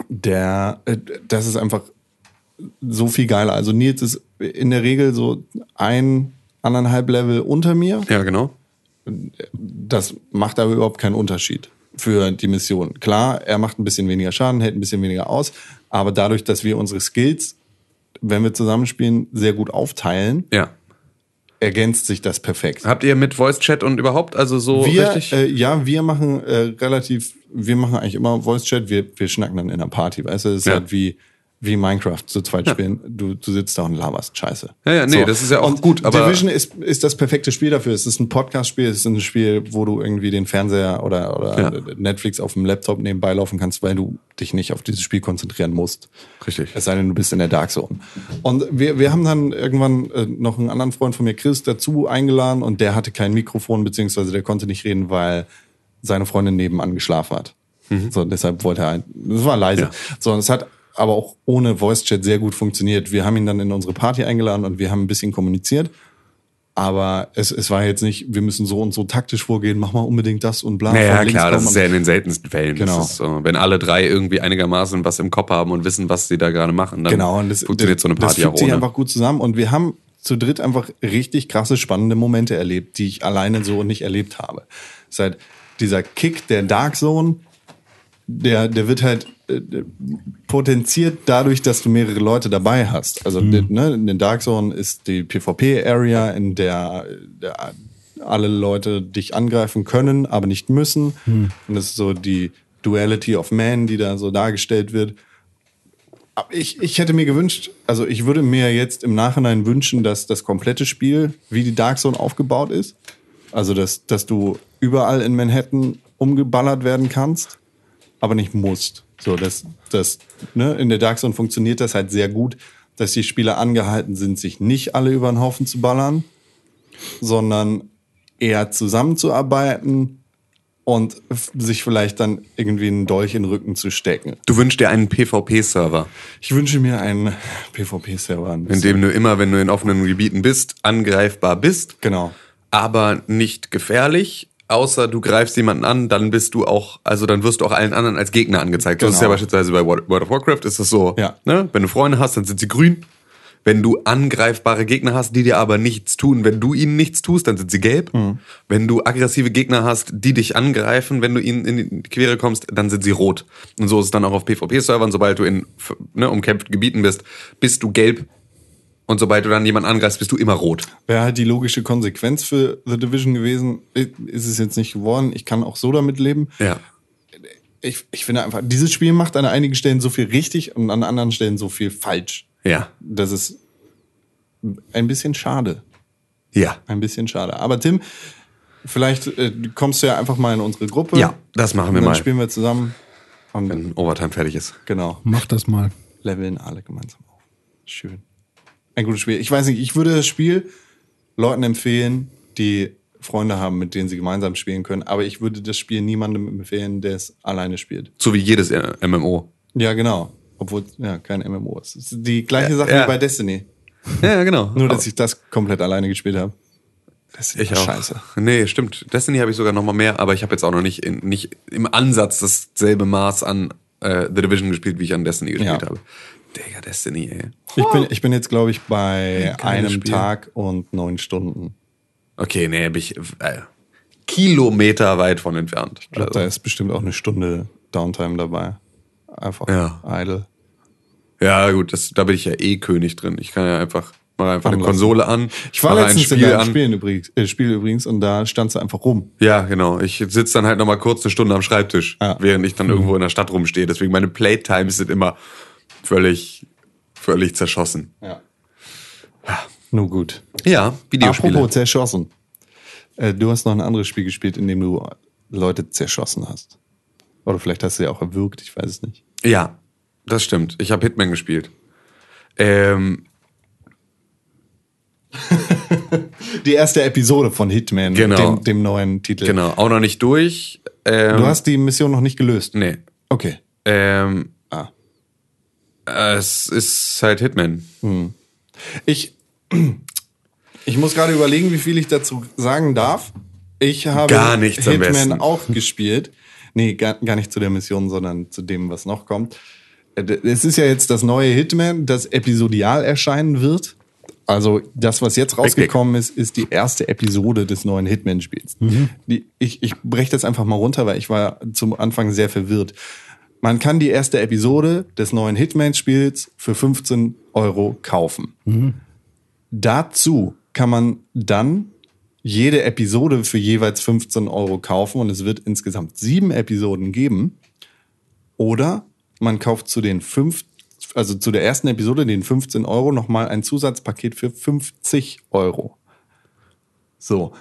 der, äh, das ist einfach so viel geiler. Also Nils ist in der Regel so ein, anderthalb Level unter mir. Ja, genau. Das macht aber überhaupt keinen Unterschied. für die Mission. Klar, er macht ein bisschen weniger Schaden, hält ein bisschen weniger aus, aber dadurch, dass wir unsere Skills, wenn wir zusammenspielen, sehr gut aufteilen, Ja. ergänzt sich das perfekt. Habt ihr mit Voice Chat und überhaupt also so wir, richtig? äh, ja, wir machen äh, relativ, wir machen eigentlich immer Voice Chat, wir, wir schnacken dann in einer Party, weißt du, das ist Ja. halt wie, wie Minecraft zu zweit spielen. Du, du sitzt da und laberst Scheiße. Ja, ja, nee, das ist ja auch und gut, aber- Division ist, ist das perfekte Spiel dafür. Es ist ein Podcast-Spiel, es ist ein Spiel, wo du irgendwie den Fernseher oder, oder Ja. Netflix auf dem Laptop nebenbei laufen kannst, weil du dich nicht auf dieses Spiel konzentrieren musst. Richtig. Es sei denn, du bist in der Dark Zone. Und wir, wir haben dann irgendwann äh, noch einen anderen Freund von mir, Chris, dazu eingeladen und der hatte kein Mikrofon, beziehungsweise der konnte nicht reden, weil seine Freundin nebenan geschlafen hat. So, deshalb wollte er, ein, das war leise. Ja. So, und es hat aber auch ohne Voice Chat sehr gut funktioniert. Wir haben ihn dann in unsere Party eingeladen und wir haben ein bisschen kommuniziert. Aber es, es war jetzt nicht, wir müssen so und so taktisch vorgehen, mach mal unbedingt das und bla. Naja, klar, das ist ja in den seltensten Fällen. Genau. Das so, wenn alle drei irgendwie einigermaßen was im Kopf haben und wissen, was sie da gerade machen, dann Genau, und das, funktioniert das, so eine Party das auch ohne. einfach gut zusammen und wir haben zu dritt einfach richtig krasse, spannende Momente erlebt, die ich alleine so nicht erlebt habe. Seit dieser Kick der Dark Zone, der, der wird halt äh, potenziert dadurch, dass du mehrere Leute dabei hast. Also ne, in der Dark Zone ist die PvP-Area, in der, der alle Leute dich angreifen können, aber nicht müssen. Und das ist so die Duality of Man, die da so dargestellt wird. Aber ich, ich hätte mir gewünscht, also ich würde mir jetzt im Nachhinein wünschen, dass das komplette Spiel wie die Dark Zone aufgebaut ist. Also, dass, dass du überall in Manhattan umgeballert werden kannst, aber nicht musst. So, dass, dass, ne, in der Dark Zone funktioniert das halt sehr gut, dass die Spieler angehalten sind, sich nicht alle über den Haufen zu ballern, sondern eher zusammenzuarbeiten und sich vielleicht dann irgendwie einen Dolch in den Rücken zu stecken. Du wünschst dir einen PvP-Server, Ich wünsche mir einen PvP-Server. ein in dem du immer, wenn du in offenen Gebieten bist, angreifbar bist, Genau. aber nicht gefährlich. Außer du greifst jemanden an, dann bist du auch, also dann wirst du auch allen anderen als Gegner angezeigt. So ist es ja Genau. beispielsweise bei World of Warcraft ist es so, Ja. ne? wenn du Freunde hast, dann sind sie grün. Wenn du angreifbare Gegner hast, die dir aber nichts tun, wenn du ihnen nichts tust, dann sind sie gelb. Mhm. Wenn du aggressive Gegner hast, die dich angreifen, wenn du ihnen in die Quere kommst, dann sind sie rot. Und so ist es dann auch auf PvP-Servern. Sobald du in ne, umkämpften Gebieten bist, bist du gelb. Und sobald du dann jemanden angreifst, bist du immer rot. Wäre halt die logische Konsequenz für The Division gewesen. Ist es jetzt nicht geworden. Ich kann auch so damit leben. Ja. Ich, ich finde einfach, dieses Spiel macht an einigen Stellen so viel richtig und an anderen Stellen so viel falsch. Ja. Das ist ein bisschen schade. Ja. Ein bisschen schade. Aber Tim, vielleicht äh, kommst du ja einfach mal in unsere Gruppe. Ja, das machen wir Und dann mal. spielen wir zusammen. Und Wenn Overtime fertig ist. genau, Mach das mal. leveln alle gemeinsam auf. Schön. Ein gutes Spiel. Ich weiß nicht, ich würde das Spiel Leuten empfehlen, die Freunde haben, mit denen sie gemeinsam spielen können. Aber ich würde das Spiel niemandem empfehlen, der es alleine spielt. So wie jedes äh, MMO. Ja, genau. Obwohl, ja, kein MMO ist. Ist die gleiche Ja, Sache ja. wie bei Destiny. Ja, genau. Nur, dass ich das komplett alleine gespielt habe. Destiny Ich auch. scheiße. Nee, stimmt. Destiny habe ich sogar noch mal mehr, aber ich habe jetzt auch noch nicht, in, nicht im Ansatz dasselbe Maß an äh, The Division gespielt, wie ich an Destiny gespielt Ja. habe. Digga, Destiny, ey. Ich bin, ich bin jetzt, glaube ich, bei Geiles einem Spiel. Tag und neun Stunden. Okay, nee, bin ich äh, Kilometer weit von entfernt. Ich glaube, Also, da ist bestimmt auch eine Stunde Downtime dabei. Einfach Ja. idle. ja, gut, das, da bin ich ja eh König drin. Ich kann ja einfach, mache einfach eine. Konsole an. Ich war mache ein letztens in Spiel einem an. Spiel übrigens, äh, Spiel übrigens und da stand sie einfach rum. Ja, genau. Ich sitze dann halt noch mal kurz eine Stunde am Schreibtisch, Ja. während ich dann irgendwo in der Stadt rumstehe. Deswegen meine Playtimes sind immer völlig, völlig zerschossen. Ja. Nur gut. Ja, Videospiele. Apropos zerschossen. Äh, du hast noch ein anderes Spiel gespielt, in dem du Leute zerschossen hast. Oder vielleicht hast du ja auch erwürgt, ich weiß es nicht. Ja, das stimmt. Ich habe Hitman gespielt. Ähm, Die erste Episode von Hitman, Genau. dem, dem neuen Titel. genau, auch noch nicht durch. Ähm, Du hast die Mission noch nicht gelöst. nee. Okay. Ähm, Es ist halt Hitman. Ich, ich muss gerade überlegen, wie viel ich dazu sagen darf. Ich habe Gar nichts am Hitman besten. auch gespielt. Nee, gar, gar nicht zu der Mission, sondern zu dem, was noch kommt. Äh, Es ist ja jetzt das neue Hitman, das episodial erscheinen wird. Also das, was jetzt rausgekommen ist, ist die erste Episode des neuen Hitman-Spiels. Die- Ich, ich breche das einfach mal runter, weil ich war zum Anfang sehr verwirrt. Man kann die erste Episode des neuen Hitman-Spiels für 15 Euro kaufen. Dazu kann man dann jede Episode für jeweils 15 Euro kaufen und es wird insgesamt sieben Episoden geben. Oder man kauft zu den fünf, also zu der ersten Episode, den 15 Euro, nochmal ein Zusatzpaket für 50 Euro. So.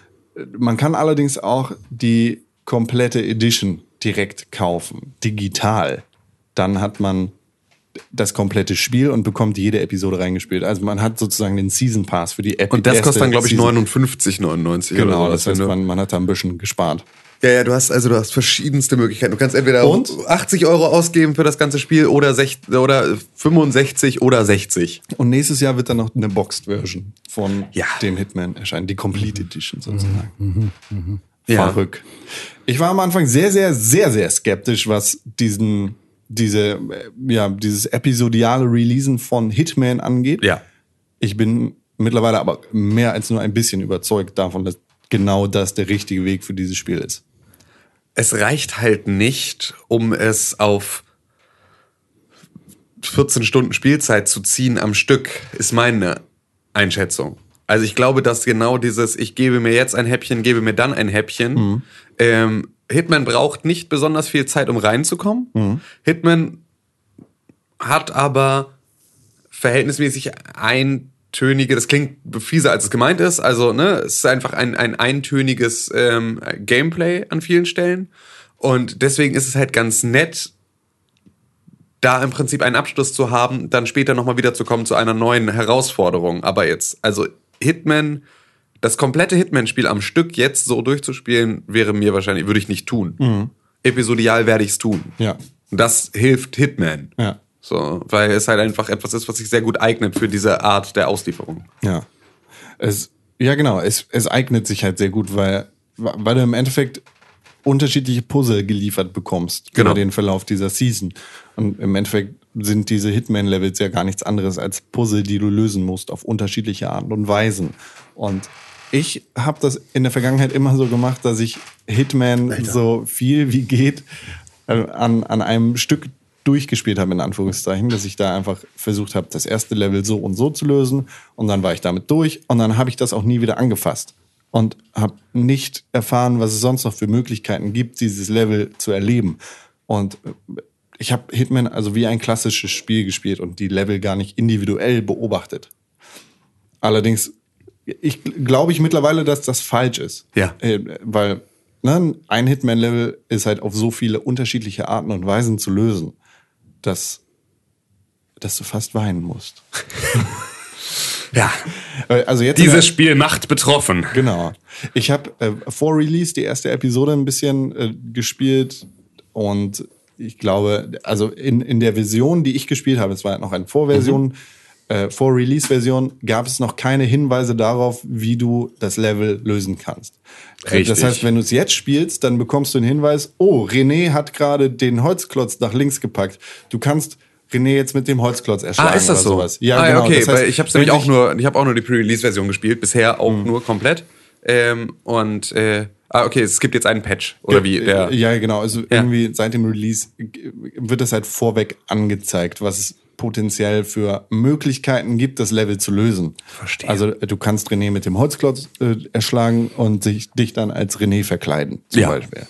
Man kann allerdings auch die komplette Edition direkt kaufen, digital. Dann hat man das komplette Spiel und bekommt jede Episode reingespielt. Also man hat sozusagen den Season Pass für die Epi Und das kostet dann, glaube ich, Season. 59,99 Genau, oder das heißt, ne? man, man hat da ein bisschen gespart. Ja, ja, du hast also du hast verschiedenste Möglichkeiten. Du kannst entweder Und? 80 Euro ausgeben für das ganze Spiel oder, 60, oder 65 oder 60. Und nächstes Jahr wird dann noch eine Boxed-Version von Ja. dem Hitman erscheinen. Die Complete Edition sozusagen. Ja. Verrückt. Ich war am Anfang sehr, sehr, sehr, sehr skeptisch, was diesen, diese, äh, ja, dieses episodiale Releasen von Hitman angeht. Ja. Ich bin mittlerweile aber mehr als nur ein bisschen überzeugt davon, dass genau das der richtige Weg für dieses Spiel ist. Es reicht halt nicht, um es auf 14 Stunden Spielzeit zu ziehen am Stück, ist meine Einschätzung. Also ich glaube, dass genau dieses, ich gebe mir jetzt ein Häppchen, gebe mir dann ein Häppchen. Ähm, Hitman braucht nicht besonders viel Zeit, um reinzukommen. Hitman hat aber verhältnismäßig eintönige, das klingt fieser, als es gemeint ist. Also, ne, es ist einfach ein, ein eintöniges ähm, Gameplay an vielen Stellen. Und deswegen ist es halt ganz nett, da im Prinzip einen Abschluss zu haben, dann später nochmal wiederzukommen zu einer neuen Herausforderung. Aber jetzt, also Hitman, das komplette Hitman-Spiel am Stück jetzt so durchzuspielen, wäre mir wahrscheinlich, würde ich nicht tun. Episodial werde ich es tun. Ja. Das hilft Hitman. Ja. So, weil es halt einfach etwas ist, was sich sehr gut eignet für diese Art der Auslieferung. Ja. Es, ja, genau. Es, es eignet sich halt sehr gut, weil, weil du im Endeffekt unterschiedliche Puzzle geliefert bekommst Genau. über den Verlauf dieser Season. Und im Endeffekt sind diese Hitman-Levels ja gar nichts anderes als Puzzle, die du lösen musst auf unterschiedliche Arten und Weisen. Und ich habe das in der Vergangenheit immer so gemacht, dass ich Hitman so viel wie geht äh, an, an einem Stück durchgespielt habe, in Anführungszeichen, dass ich da einfach versucht habe, das erste Level so und so zu lösen und dann war ich damit durch und dann habe ich das auch nie wieder angefasst und habe nicht erfahren, was es sonst noch für Möglichkeiten gibt, dieses Level zu erleben. Und äh, ich habe Hitman also wie ein klassisches Spiel gespielt und die Level gar nicht individuell beobachtet. Allerdings, ich glaube ich mittlerweile, dass das falsch ist. Ja. Äh, Weil ne, ein Hitman-Level ist halt auf so viele unterschiedliche Arten und Weisen zu lösen, dass, dass du fast weinen musst. Ja. Äh, Also jetzt Dieses Spiel macht betroffen. Genau. Ich habe äh, vor Release die erste Episode ein bisschen äh, gespielt und ich glaube, also in, in der Version, die ich gespielt habe, es war noch eine Vorversion, äh, vor Release-Version, gab es noch keine Hinweise darauf, wie du das Level lösen kannst. Äh, Das Richtig. heißt, wenn du es jetzt spielst, dann bekommst du einen Hinweis, oh, René hat gerade den Holzklotz nach links gepackt. Du kannst René jetzt mit dem Holzklotz erschlagen Ah, ist das so? sowas. Ja, ah, genau. okay, Das heißt, weil ich habe nämlich auch nur, ich habe auch nur die Pre-Release-Version gespielt, bisher auch nur komplett. Ähm, und äh, ah, okay, es gibt jetzt einen Patch oder wie? Der, Ja, genau. Also irgendwie seit dem Release wird das halt vorweg angezeigt, was es potenziell für Möglichkeiten gibt, das Level zu lösen. Verstehe. Also du kannst René mit dem Holzklotz äh, erschlagen und sich, dich dann als René verkleiden, zum Ja. Beispiel.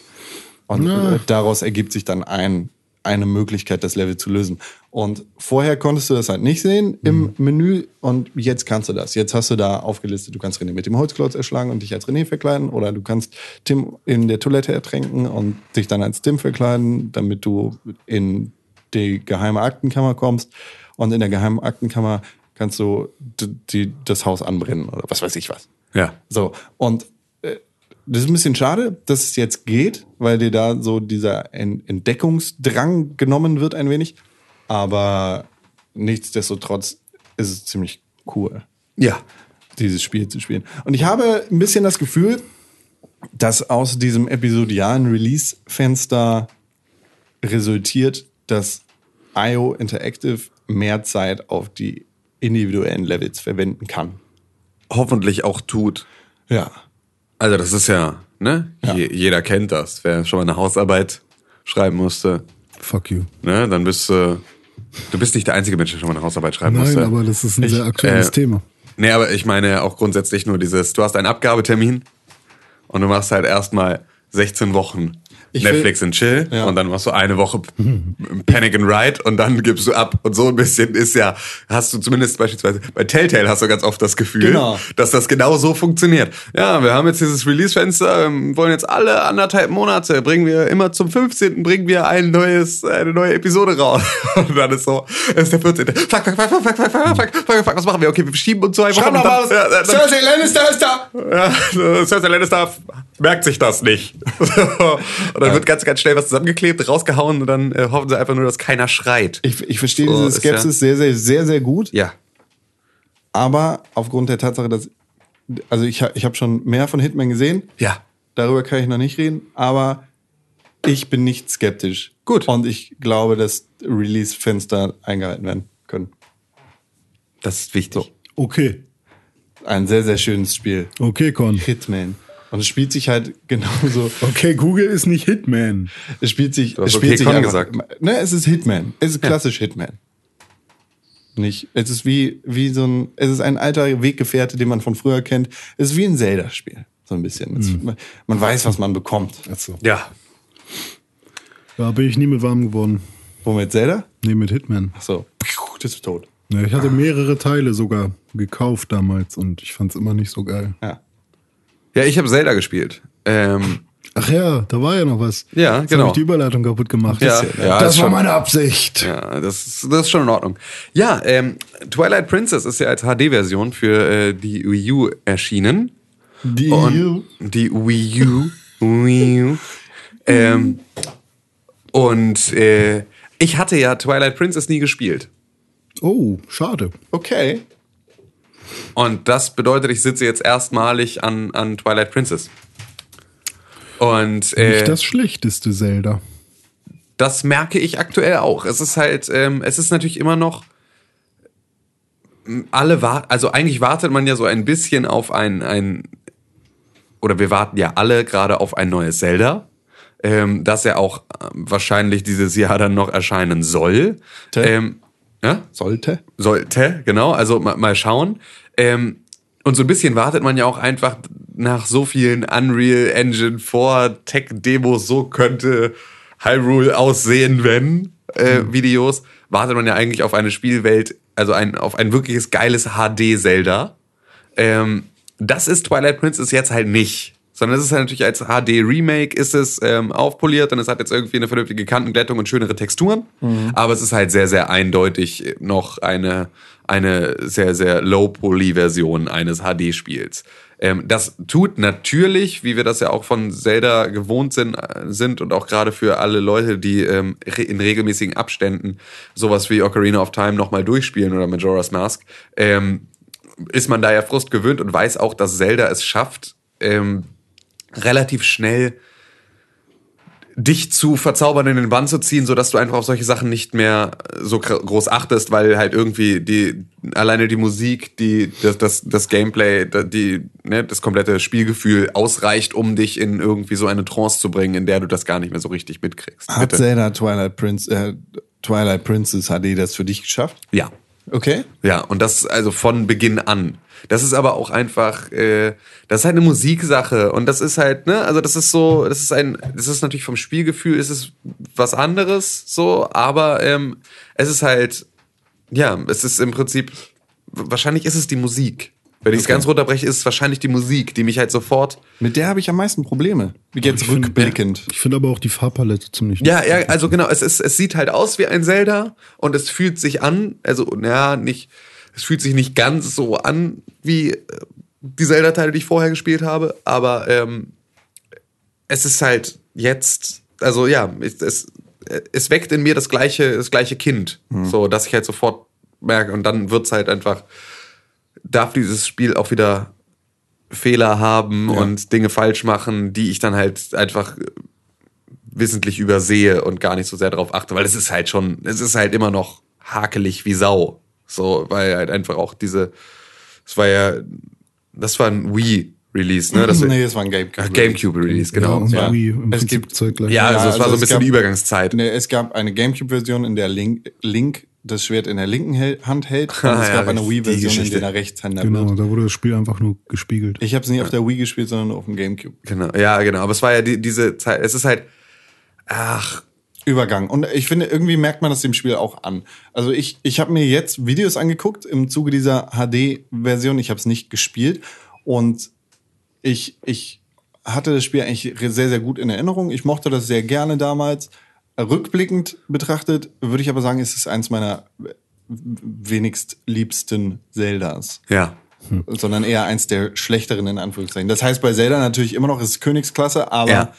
Und äh, daraus ergibt sich dann ein, eine Möglichkeit, das Level zu lösen. Und vorher konntest du das halt nicht sehen im Menü und jetzt kannst du das. Jetzt hast du da aufgelistet, du kannst René mit dem Holzklotz erschlagen und dich als René verkleiden oder du kannst Tim in der Toilette ertränken und dich dann als Tim verkleiden, damit du in die geheime Aktenkammer kommst und in der geheimen Aktenkammer kannst du die, das Haus anbrennen oder was weiß ich was. ja. So, und äh, das ist ein bisschen schade, dass es jetzt geht, weil dir da so dieser En- Entdeckungsdrang genommen wird ein wenig. Aber nichtsdestotrotz ist es ziemlich cool, Ja. dieses Spiel zu spielen. Und ich habe ein bisschen das Gefühl, dass aus diesem episodialen Release-Fenster resultiert, dass IO Interactive mehr Zeit auf die individuellen Levels verwenden kann. hoffentlich auch tut. Ja. Also das ist ja, ne? Je, jeder kennt das. Wer schon mal eine Hausarbeit schreiben musste, Fuck you. ne? Dann bist du, du bist nicht der einzige Mensch, der schon mal eine Hausarbeit schreiben Nein, musste. aber das ist ein sehr aktuelles äh, Thema. Nee, aber ich meine auch grundsätzlich nur dieses, du hast einen Abgabetermin und du machst halt erstmal 16 Wochen Ich Netflix will- and Chill Ja. und dann machst du eine Woche Panic and Ride und dann gibst du ab. Und so ein bisschen ist ja, hast du zumindest beispielsweise bei Telltale hast du ganz oft das Gefühl, Genau. dass das genau so funktioniert. Ja, wir haben jetzt dieses Release-Fenster, ähm, wollen jetzt alle anderthalb Monate, bringen wir immer zum 15. bringen wir ein neues, eine neue Episode raus. Und dann ist so, es ist der 14. Fuck, fuck, fuck, fuck, fuck, fuck, fuck, fuck, fuck, fuck, was machen wir? Okay, wir verschieben uns zwei Wochen. Und mal raus. Ja, dann- Cersei Lannister ist da. ja, Cersei Lannister merkt sich das nicht. und dann wird ganz, ganz schnell was zusammengeklebt, rausgehauen und dann äh, hoffen sie einfach nur, dass keiner schreit. Ich, ich verstehe So, diese Skepsis sehr, sehr, sehr, sehr gut. Ja. Aber aufgrund der Tatsache, dass. Also ich, ich habe schon mehr von Hitman gesehen. Ja. Darüber kann ich noch nicht reden. Aber ich bin nicht skeptisch. Gut. Und ich glaube, dass Release-Fenster eingehalten werden können. Das ist wichtig. Okay. Ein sehr, sehr schönes Spiel. Okay, Con. Hitman. Und es spielt sich halt genauso. Okay, Google ist nicht Hitman. Es spielt sich. Es spielt okay sich einfach, gesagt. Ne, es ist Hitman. Es ist klassisch Hitman. Nicht. Es ist wie, wie so ein. Es ist ein alter Weggefährte, den man von früher kennt. Es ist wie ein Zelda-Spiel. So ein bisschen. Es, man weiß, was man bekommt. Achso. Ja. Da bin ich nie mit warm geworden. Womit Zelda? Nee, mit Hitman. Ach so. Das ist tot. Ja, ich hatte mehrere Teile sogar gekauft damals und ich fand's immer nicht so geil. Ja. Ja, ich habe Zelda gespielt. Ähm, Ach ja, da war ja noch was. Ja, Jetzt genau. Hab ich die Überleitung kaputt gemacht. Ja, ja, das ist war schon- meine Absicht. ja, das ist, das ist schon in Ordnung. Ja, ähm, Twilight Princess ist ja als HD-Version für äh, die Wii U erschienen. Die Und die Wii U. Wii U. Ähm, und äh, ich hatte ja Twilight Princess nie gespielt. Oh, schade. Okay. Und das bedeutet, ich sitze jetzt erstmalig an, an Twilight Princess. Und äh, Nicht das schlechteste Zelda. das merke ich aktuell auch. Es ist halt, ähm, es ist natürlich immer noch alle warten, also eigentlich wartet man ja so ein bisschen auf ein, ein oder wir warten ja alle gerade auf ein neues Zelda, ähm, das ja auch ähm, wahrscheinlich dieses Jahr dann noch erscheinen soll. Ähm, ja? Sollte. Sollte, genau. Also mal, mal schauen. Ähm, und so ein bisschen wartet man ja auch einfach nach so vielen Unreal Engine 4 Tech-Demos, so könnte Hyrule aussehen, wenn äh, Videos, wartet man ja eigentlich auf eine Spielwelt, also ein, auf ein wirkliches geiles HD-Zelda. Ähm, das ist Twilight Princess jetzt halt nicht. Sondern es ist halt natürlich als HD-Remake ist es ähm, aufpoliert und es hat jetzt irgendwie eine vernünftige Kantenglättung und schönere Texturen. Aber es ist halt sehr, sehr eindeutig noch eine, eine sehr, sehr Low-Poly-Version eines HD-Spiels. Ähm, das tut natürlich, wie wir das ja auch von Zelda gewohnt sind, äh, sind und auch gerade für alle Leute, die ähm, in regelmäßigen Abständen sowas wie Ocarina of Time nochmal durchspielen oder Majora's Mask, ähm, ist man da ja Frust gewöhnt und weiß auch, dass Zelda es schafft, ähm, relativ schnell dich zu verzaubern, in den Bann zu ziehen, sodass du einfach auf solche Sachen nicht mehr so gr- groß achtest, weil halt irgendwie die alleine die Musik, die das das, das Gameplay, die ne, das komplette Spielgefühl ausreicht, um dich in irgendwie so eine Trance zu bringen, in der du das gar nicht mehr so richtig mitkriegst. Hat Zelda Twilight Prince, äh, Twilight Princess HD das für dich geschafft? Ja. Okay. Ja, und das also von Beginn an. Das ist aber auch einfach, äh, das ist halt eine Musiksache und das ist halt, ne, also das ist so, das ist ein, das ist natürlich vom Spielgefühl ist es was anderes, so, aber ähm, es ist halt, ja, es ist im Prinzip, wahrscheinlich ist es die Musik. Wenn ich es ganz runterbreche, ist es wahrscheinlich die Musik, die mich halt sofort Mit der habe ich am meisten Probleme. Jetzt rückblickend. Ich finde aber auch die Farbpalette ziemlich Ja, ja, also genau, es, ist, es sieht halt aus wie ein Zelda und es fühlt sich an, also, naja, nicht, es fühlt sich nicht ganz so an wie äh, die Zelda-Teile, die ich vorher gespielt habe, aber ähm, es ist halt jetzt, also ja, es, es, es weckt in mir das gleiche, das gleiche Kind, so, dass ich halt sofort merke und dann wird's halt einfach, darf dieses Spiel auch wieder Fehler haben und Dinge falsch machen, die ich dann halt einfach wissentlich übersehe und gar nicht so sehr darauf achte, weil es ist halt schon, es ist halt immer noch hakelig wie Sau. So, weil halt einfach auch diese, es war ja das war ein Wii-Release, ne? Das, nee, das war ein Gamecube. Ach, Gamecube-Release, Ja, genau. und Ja, Wii im Es Prinzip gibt- zeitgleich. ja also Ja, es war so also ein bisschen gab- die Übergangszeit. Nee, es gab eine Gamecube-Version, in der Link, Link das Schwert in der linken Hand hält. Und Ah, es ja, gab eine die Wii-Version, in der er Rechtshänder Genau, wird. da wurde das Spiel einfach nur gespiegelt. Ich habe es nicht auf der Wii gespielt, sondern nur auf dem Gamecube. Genau, ja, genau. Aber es war ja die, diese Zeit, es ist halt, ach, Übergang. Und ich finde, irgendwie merkt man das dem Spiel auch an. Also ich, ich habe mir jetzt Videos angeguckt im Zuge dieser HD-Version. Ich habe es nicht gespielt. Und ich, ich hatte das Spiel eigentlich sehr, sehr gut in Erinnerung. Ich mochte das sehr gerne damals. Rückblickend betrachtet würde ich aber sagen, ist es eins meiner wenigst liebsten Zeldas. ja. Sondern eher eins der schlechteren in Anführungszeichen. Das heißt bei Zelda natürlich immer noch, es ist Königsklasse, aber Ja.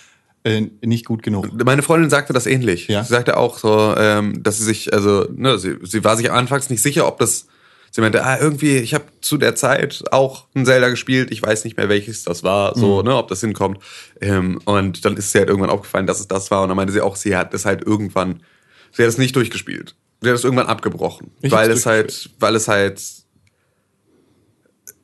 äh, nicht gut genug. Meine Freundin sagte das ähnlich. Ja. Sie sagte auch so, ähm, dass sie sich, also, ne, sie, sie war sich anfangs nicht sicher, ob das. Sie meinte, ah, irgendwie, ich habe zu der Zeit auch ein Zelda gespielt, ich weiß nicht mehr, welches das war, so, Mhm. ne, ob das hinkommt. Ähm, und dann ist sie halt irgendwann aufgefallen, dass es das war. Und dann meinte sie auch, sie hat das halt irgendwann, sie hat es nicht durchgespielt. Sie hat es irgendwann abgebrochen. Ich weil es halt, weil es halt,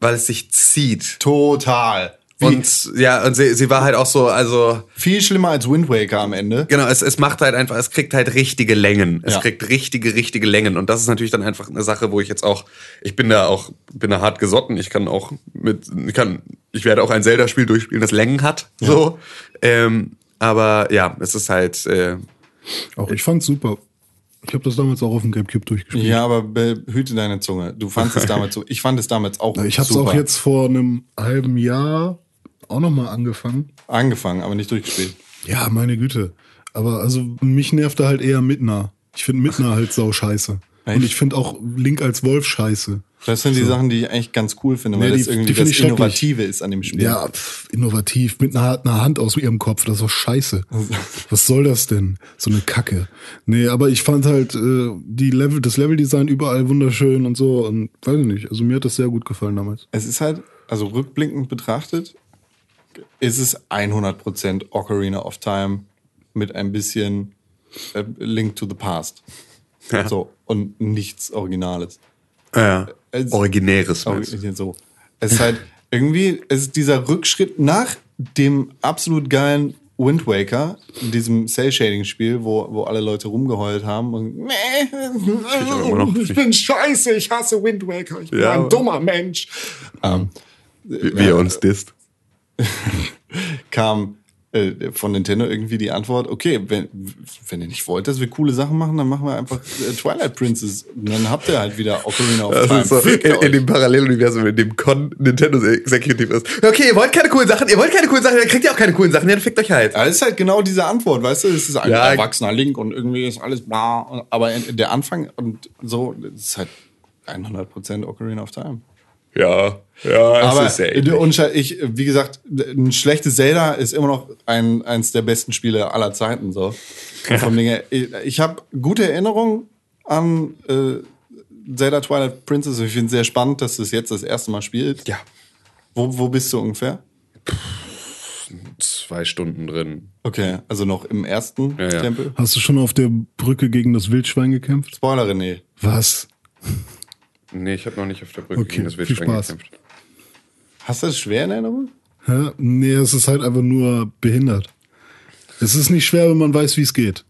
weil es sich zieht. Total. Und ja, und sie, sie war halt auch so, also viel schlimmer als Wind Waker am Ende. Genau, es, es macht halt einfach, es kriegt halt richtige Längen. Es Ja. kriegt richtige, richtige Längen. Und das ist natürlich dann einfach eine Sache, wo ich jetzt auch, ich bin da auch, bin da hart gesotten. Ich kann auch mit, ich kann, ich werde auch ein Zelda-Spiel durchspielen, das Längen hat. So. Ähm, aber ja, es ist halt, äh, Auch ich fand's super. Ich habe das damals auch auf dem Gamecube durchgespielt. Ja, aber behüte deine Zunge. Du fandest es damals so. Ich fand es damals auch Ich habe es auch jetzt vor einem halben Jahr auch noch mal angefangen. angefangen, aber nicht durchgespielt. Ja, meine Güte. Aber also mich nervte halt eher Midna. Ich finde Midna halt sau scheiße. Und Echt? ich finde auch Link als Wolf scheiße. Das sind die Sachen, die ich eigentlich ganz cool finde, weil Nee, das die- irgendwie das ich schrecklich. Innovative ist an dem Spiel. Ja, pff, innovativ. Mit einer, einer Hand aus ihrem Kopf. Das ist doch scheiße. Was soll das denn? So eine Kacke. Nee, aber ich fand halt äh, die Level, das Leveldesign überall wunderschön und so. Und weiß ich nicht. Also mir hat das sehr gut gefallen damals. Es ist halt, also rückblickend betrachtet, ist es 100% Ocarina of Time mit ein bisschen äh, Link to the Past. Ja. So, und nichts Originales. äh, Es- originäres. Du? so. Es ist halt irgendwie, es ist dieser Rückschritt nach dem absolut geilen Wind Waker, diesem Cell-Shading-Spiel, wo, wo alle Leute rumgeheult haben und noch- ich bin scheiße, ich hasse Wind Waker, ich bin Ja, ein dummer Mensch. Ähm, Wie, wie er uns disst. kam äh, von Nintendo irgendwie die Antwort, okay, wenn, wenn ihr nicht wollt, dass wir coole Sachen machen, dann machen wir einfach äh, Twilight Princess. Und dann habt ihr halt wieder Ocarina of Time. So, in, in dem Paralleluniversum, in dem Con Nintendo Executive ist. Okay, ihr wollt keine coolen Sachen, ihr wollt keine coolen Sachen, dann kriegt ihr auch keine coolen Sachen, dann fickt euch halt. Ja, das ist halt genau diese Antwort, weißt du? Es ist ein Ja. erwachsener Link und irgendwie ist alles bla. Aber der Anfang und so, das ist halt 100% Ocarina of Time. Ja, ja, es Aber ist sehr ähnlich. und ich, wie gesagt, ein schlechtes Zelda ist immer noch ein, eins der besten Spiele aller Zeiten. So. Und Vom Ding her, ich ich habe gute Erinnerungen an äh, Zelda Twilight Princess. Ich finde es sehr spannend, dass du es jetzt das erste Mal spielst. Ja, Wo, wo bist du ungefähr? zwei Stunden drin. Okay, also noch im ersten Ja, ja. Tempel. Hast du schon auf der Brücke gegen das Wildschwein gekämpft? Spoiler, René. Was? Nee, ich habe noch nicht auf der Brücke Okay, gegen das viel Spaß. gekämpft. Hast du das schwer in Erinnerung? Ja, nee, es ist halt einfach nur behindert. Es ist nicht schwer, wenn man weiß, wie es geht.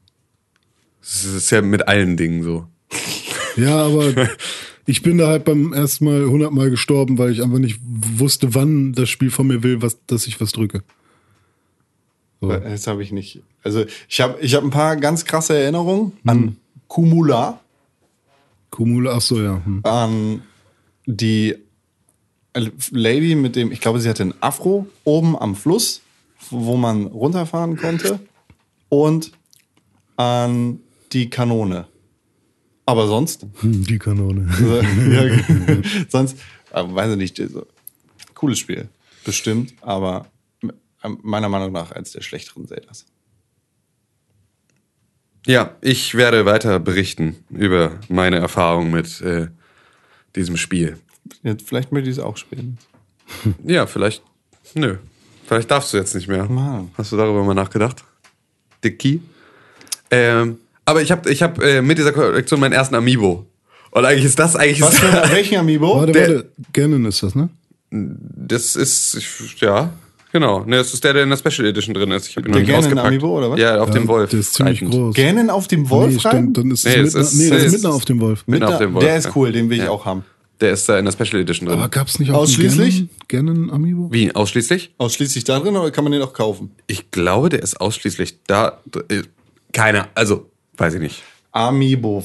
Das ist ja mit allen Dingen so. Ja, aber ich bin da halt beim ersten Mal hundertmal gestorben, weil ich einfach nicht wusste, wann das Spiel von mir will, was, dass ich was drücke. So. Das habe ich nicht. Also ich habe ich hab ein paar ganz krasse Erinnerungen an Kumula, Kumula, ach so, ja. Hm. an die Lady mit dem, ich glaube, sie hatte einen Afro oben am Fluss, wo man runterfahren konnte und an die Kanone. Aber sonst, Hm, Die Kanone. also, ja, sonst, äh, weiß ich nicht, so, cooles Spiel, bestimmt, aber meiner Meinung nach eins der schlechteren Zeldas. Ja, ich werde weiter berichten über meine Erfahrung mit äh, diesem Spiel. Jetzt, vielleicht möchte ich es auch spielen. Ja, vielleicht. Nö. Vielleicht darfst du jetzt nicht mehr. Mann. Hast du darüber mal nachgedacht? Dicky? Ähm, aber ich habe ich hab, äh, mit dieser Kollektion meinen erersten Amiibo. Und eigentlich ist das eigentlich. Was für welchen Amiibo? Warte, Der- warte. Ganon ist das, ne? Das ist, ich, ja, genau. Ne, das ist der, der in der Special Edition drin ist. Ich habe ihn noch Der nicht Ganon ausgepackt. Amiibo, oder was? Ja, auf dem Wolf. Der ist ziemlich reitend. groß. Gähnen auf dem Wolf nee, rein? stimmt, dann ist es Nee, es Midna, ist- nee, ist ist- auf dem Wolf. Midna auf dem Wolf, Der ist ja. cool, den will ich Ja. auch haben. Der ist da in der Special Edition drin. Aber gab's nicht auch Ausschließlich? Ganon Amiibo? Wie, ausschließlich? Ausschließlich da drin oder kann man den auch kaufen? Ich glaube, der ist ausschließlich da. äh, Keine, also, weiß ich nicht. Amiibo.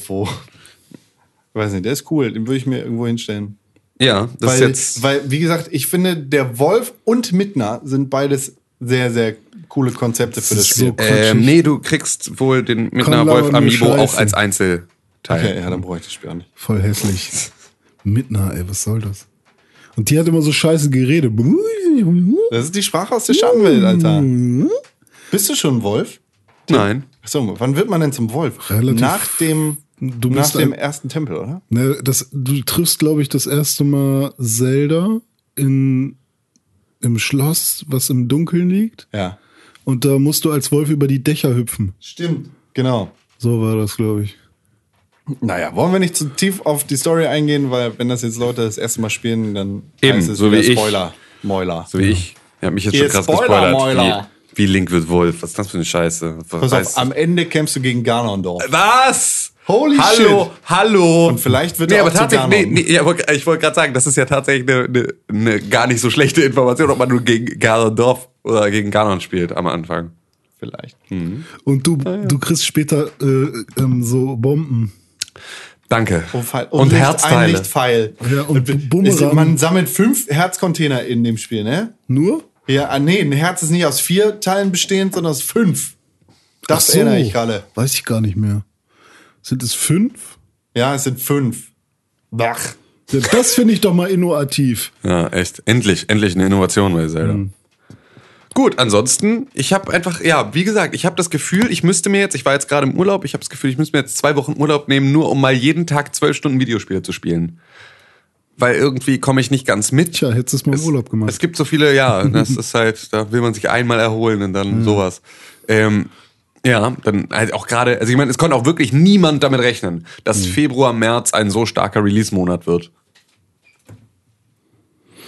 Weiß nicht, der ist cool, den würde ich mir irgendwo hinstellen. Ja, das Weil, ist jetzt. weil, wie gesagt, ich finde, der Wolf und Midna sind beides sehr, sehr coole Konzepte für das ist Spiel. so Ähm, nee, du kriegst wohl den Kann Wolf Amiibo auch als Einzelteil. Okay, ja, dann brauche ich das Spiel auch nicht. Voll hässlich. Midna, ey, was soll das? Und die hat immer so scheiße Gerede. Das ist die Sprache aus der Schattenwelt, Alter. Bist du schon ein Wolf? Nein. Achso, wann wird man denn zum Wolf? Relativ- Nach dem, Du nach bist dem ein- ersten Tempel, oder? Ne, das, du triffst, glaube ich, das erste Mal Zelda in, im Schloss, was im Dunkeln liegt. Ja. Und da musst du als Wolf über die Dächer hüpfen. Stimmt. Genau. So war das, glaube ich. Naja, wollen wir nicht zu tief auf die Story eingehen, weil wenn das jetzt Leute das erste Mal spielen, dann Eben, heißt es so wie ich. Spoiler. Mäuler. So wie ich. Ja, mich jetzt Ihr schon krass Spoiler, gespoilert. Mäuler. Wie, wie Link wird Wolf. Was ist das für eine Scheiße? Pass auf, am Ende kämpfst du gegen Ganondorf. Was? Holy hallo, shit. hallo. Und vielleicht wird nee, er aber tatsächlich, nee, nee, ja, aber ich wollte gerade sagen, das ist ja tatsächlich eine, eine, eine gar nicht so schlechte Information, ob man nur gegen Ganondorf oder gegen Ganon spielt am Anfang. Vielleicht. Und du, du kriegst später äh, ähm, so Bomben. Danke. Und, Pfeil- Und, Licht- Ein Herzteile. Lichtpfeil. Ja, und Bumerang. Man sammelt fünf Herzcontainer in dem Spiel, ne? Nur? Ja, ah, nee, ein Herz ist nicht aus vier Teilen bestehend, sondern aus fünf. Das so. erinnere ich gerade. Weiß ich gar nicht mehr. Sind es fünf? Ja, es sind fünf. Bach. Das finde ich doch mal innovativ. Ja, echt. Endlich, endlich eine Innovation bei Zelda. Mhm. Gut, ansonsten, ich habe einfach, ja, wie gesagt, ich habe das Gefühl, ich müsste mir jetzt, ich war jetzt gerade im Urlaub, ich habe das Gefühl, ich müsste mir jetzt zwei Wochen Urlaub nehmen, nur um mal jeden Tag zwölf Stunden Videospiele zu spielen. Weil irgendwie komme ich nicht ganz mit. Tja, hättest du es mal im Urlaub gemacht. Es gibt so viele, ja, das ist halt, da will man sich einmal erholen und dann sowas. Ähm, ja, dann halt auch gerade, also ich meine, es konnte auch wirklich niemand damit rechnen, dass Februar, März ein so starker Release-Monat wird.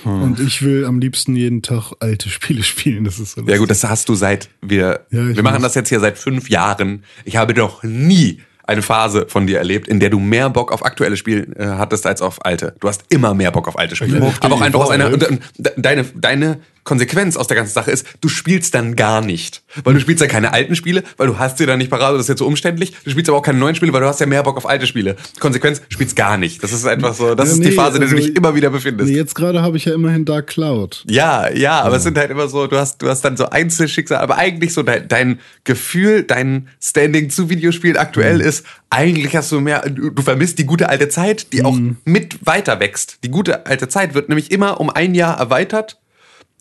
Und ich will am liebsten jeden Tag alte Spiele spielen. Das ist so Ja gut, das hast du seit wir Ja, wir machen das jetzt hier seit fünf Jahren. Ich habe doch nie eine Phase von dir erlebt, in der du mehr Bock auf aktuelle Spiele äh, hattest als auf alte. Du hast immer mehr Bock auf alte Spiele. Aber auch einfach aus einer Wolf. und, und, de- deine deine Konsequenz aus der ganzen Sache ist, du spielst dann gar nicht, weil du spielst ja keine alten Spiele, weil du hast sie dann nicht parat, das ist jetzt so umständlich. Du spielst aber auch keine neuen Spiele, weil du hast ja mehr Bock auf alte Spiele. Konsequenz, du spielst gar nicht. Das ist einfach so, das Ja, ist die nee, Phase, in der du also- dich immer wieder befindest. Nee, jetzt gerade habe ich ja immerhin Dark Cloud. Ja, ja, aber es sind halt immer so, du hast, du hast dann so Einzelschicksal, aber eigentlich so dein, dein Gefühl, dein Standing zu Videospielen aktuell Mhm. ist, eigentlich hast du mehr, du, du vermisst die gute alte Zeit, die auch Mhm. mit weiter wächst. Die gute alte Zeit wird nämlich immer um ein Jahr erweitert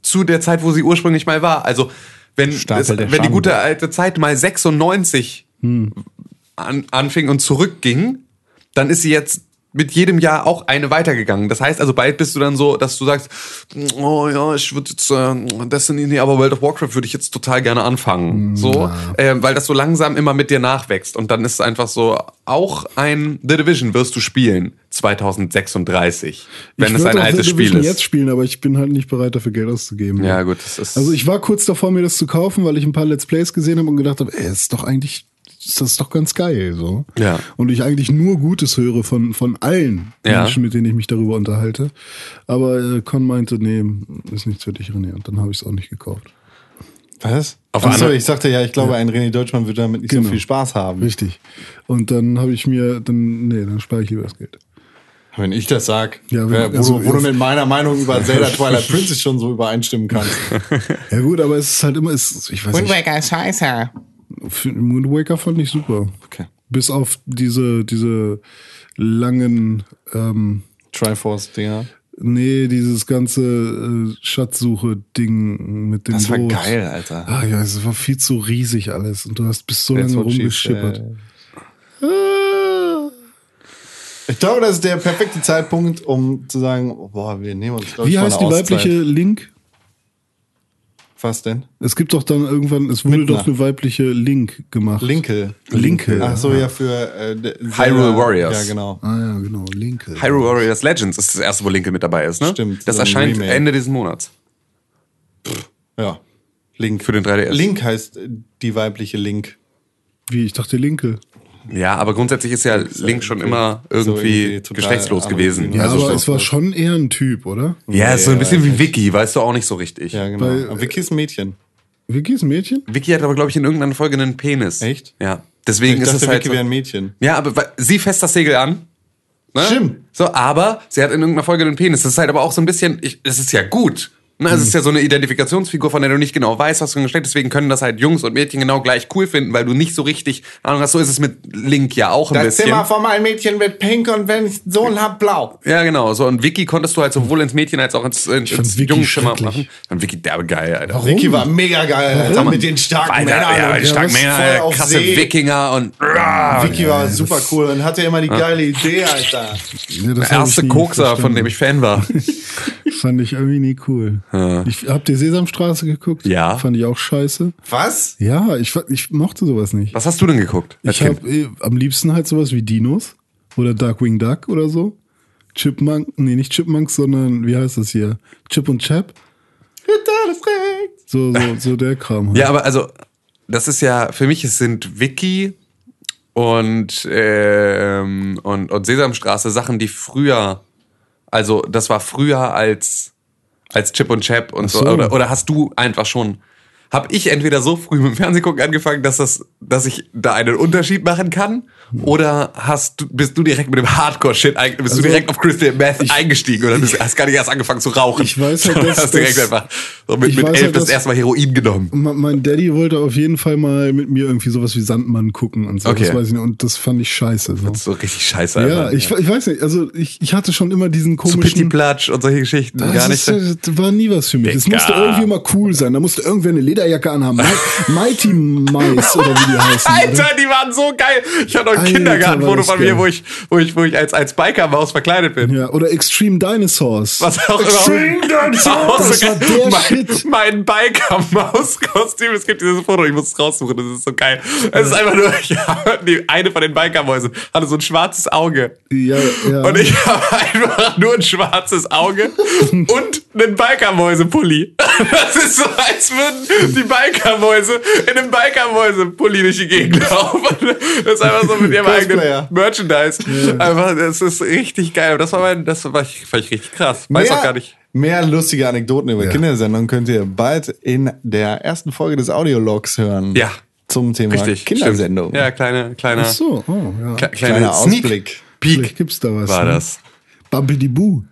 zu der Zeit, wo sie ursprünglich mal war. Also, wenn, es, wenn die gute alte Zeit mal 96 Hm. an, anfing und zurückging, dann ist sie jetzt mit jedem Jahr auch eine weitergegangen. Das heißt also, bald bist du dann so, dass du sagst, oh ja, ich würde jetzt äh, Destiny, nee, aber World of Warcraft würde ich jetzt total gerne anfangen. So, ähm, weil das so langsam immer mit dir nachwächst. Und dann ist es einfach so, auch ein The Division wirst du spielen 2036, wenn ich es ein altes The Spiel Division ist. jetzt spielen, aber ich bin halt nicht bereit, dafür Geld auszugeben. Ja, gut, das ist. Also ich war kurz davor, mir das zu kaufen, weil ich ein paar Let's Plays gesehen habe und gedacht habe, ey, ist doch eigentlich, ist das doch ganz geil, so. Ja. Und ich eigentlich nur Gutes höre von, von allen Ja. Menschen, mit denen ich mich darüber unterhalte. Aber äh, Con meinte, nee, ist nichts für dich, René. Und dann habe ich es auch nicht gekauft. Was? Auf Achso, ich sagte ja, ich glaube, ein René Deutschmann würde damit nicht so Genau. viel Spaß haben. Richtig. Und dann habe ich mir, dann, nee, dann spare ich lieber das Geld. Wenn ich das sag, Ja, wer- wo, also- du, wo du mit meiner Meinung über Zelda Twilight Princess schon so übereinstimmen kannst. Ja gut, aber es ist halt immer, es, ist- ich weiß nicht, Waker ist scheiße. Wind Waker fand ich super. Okay. Bis auf diese, diese langen, ähm, Triforce-Dinger. nee, dieses ganze äh, Schatzsuche-Ding mit dem Das war Boot. geil, Alter. Ah ja, es war viel zu riesig alles und du hast bis so That's lange rumgeschippert. said. Ich glaube, das ist der perfekte Zeitpunkt, um zu sagen, boah, wir nehmen uns Wie heißt die weibliche. Link? Was denn? Es gibt doch dann irgendwann, es wurde Mit doch eine weibliche Link gemacht. Linke. Linke. Ach so, ja, für äh, Hyrule Warriors. Ja, genau. Ah ja, genau, Linke. Hyrule Warriors Legends ist das erste, wo Linke mit dabei ist, ne? Stimmt, Das so erscheint Remake. Ende dieses Monats. Ja. Link. Für den 3DS. Link heißt äh, die weibliche Link. Wie, ich dachte Linke. Ja, aber grundsätzlich ist ja Link schon immer irgendwie, irgendwie total geschlechtslos gewesen. Ja, Also aber es war schon eher ein Typ, oder? Ja, ist so ein bisschen wie. Vicky, weißt du auch nicht so richtig. Ja, genau. Weil, Aber Vicky ist ein Mädchen. Vicky ist ein Mädchen? Vicky hat aber, glaube ich, in irgendeiner Folge einen Penis. Echt? Ja. Deswegen Ich ist dachte, es halt. Vicky So, wäre ein Mädchen. ja, aber weil- sie fässt das Segel an. Ne? Stimmt. So, aber sie hat in irgendeiner Folge einen Penis. Das ist halt aber auch so ein bisschen, ich, das ist ja gut. Ne? Es ist ja so eine Identifikationsfigur, von der du nicht genau weißt, was für ein Geschlecht. Deswegen können das halt Jungs und Mädchen genau gleich cool finden, weil du nicht so richtig Ahnung hast. So ist es mit Link ja auch ein Das bisschen. Zimmer von meinem Mädchen wird pink und wenn ich Sohn hab, blau. Ja, genau. So, und Vicky konntest du halt sowohl ins Mädchen als auch ins, ins, fand ins Vicky Jungschimmer machen. Und Vicky derbe geil, Alter. Warum? Vicky war mega geil, Alter, mit den starken Alter, Männern. ja, die starken was Männer, voll Alter, auf krasse See. Wikinger und ah, Vicky war super cool und hatte immer die geile Idee, Alter. Ja, das der erste Kokser, von dem ich Fan war. Fand ich irgendwie nie cool. Ich, habt ihr Sesamstraße geguckt? Ja. Fand ich auch scheiße. Was? Ja, ich, ich mochte sowas nicht. Was hast du denn geguckt? Ich Kind? habe eh, am liebsten halt sowas wie Dinos oder Darkwing Duck oder so. Chipmunk, nee, nicht Chipmunks, sondern wie heißt das hier? Chip und Chap. So, so, so der Kram. Halt. Ja, aber also, das ist ja, für mich, es sind Wiki und, ähm, und, und Sesamstraße Sachen, die früher, also das war früher als, als Chip und Chap und so. so. Oder, oder hast du einfach schon, hab ich entweder so früh mit dem Fernsehgucken angefangen, dass das, dass ich da einen Unterschied machen kann? Oder hast du, bist du direkt mit dem Hardcore-Shit, bist Also, du direkt auf Crystal Meth eingestiegen oder bist, hast gar nicht erst angefangen zu rauchen? Ich weiß halt, dass hast direkt das- einfach so mit, ich mit elf halt, das erste Mal Heroin genommen. Me- Mein Daddy wollte auf jeden Fall mal mit mir irgendwie sowas wie Sandmann gucken und so. Okay. Das weiß ich nicht. Und das fand ich scheiße. So. So richtig scheiße. Ja, einfach. ich, ich weiß nicht. Also ich, ich hatte schon immer diesen Pitti komischen. Platsch und solche Geschichten. Das, gar nicht. ist, das war nie was für mich. Es musste irgendwie mal cool sein. Da musste irgendwer eine Lederjacke anhaben. Mi- Mighty Mice oder wie die heißen. Alter, oder? die waren so geil. Ich hatte ein Kindergartenfoto von mir, wo ich, wo ich, wo ich als, als Biker-Maus verkleidet bin. Ja, oder Extreme Dinosaurs. Was auch Extreme immer. Dinosaurs! Das war der mein, Shit. Mein Biker-Maus-Kostüm. Es gibt dieses Foto, ich muss es raussuchen, das ist so geil. Es ist einfach nur, ja, die, eine von den Biker-Mäusen hatte so ein schwarzes Auge. Ja, ja. Und ich habe einfach nur ein schwarzes Auge und einen Bikermäuse-Pulli. Das ist so, als würden die Bikermäuse in einem Bikermäuse-Pulli durch die Gegend laufen. Das ist einfach so mit ihrem eigenen Cosplayer. Merchandise. Einfach, das ist richtig geil. Das war mein, das war ich, fand ich richtig krass. Weiß auch gar nicht. Mehr lustige Anekdoten über Ja. Kindersendungen könnt ihr bald in der ersten Folge des Audiologs hören. Ja. Zum Thema Richtig. Kindersendung. Stimmt. Ja, kleine, kleiner, Ach so, oh, ja. kle- Kleiner kleiner Ausblick. Peek Vielleicht gibt's da was. war ne? das. Bumpity Boo.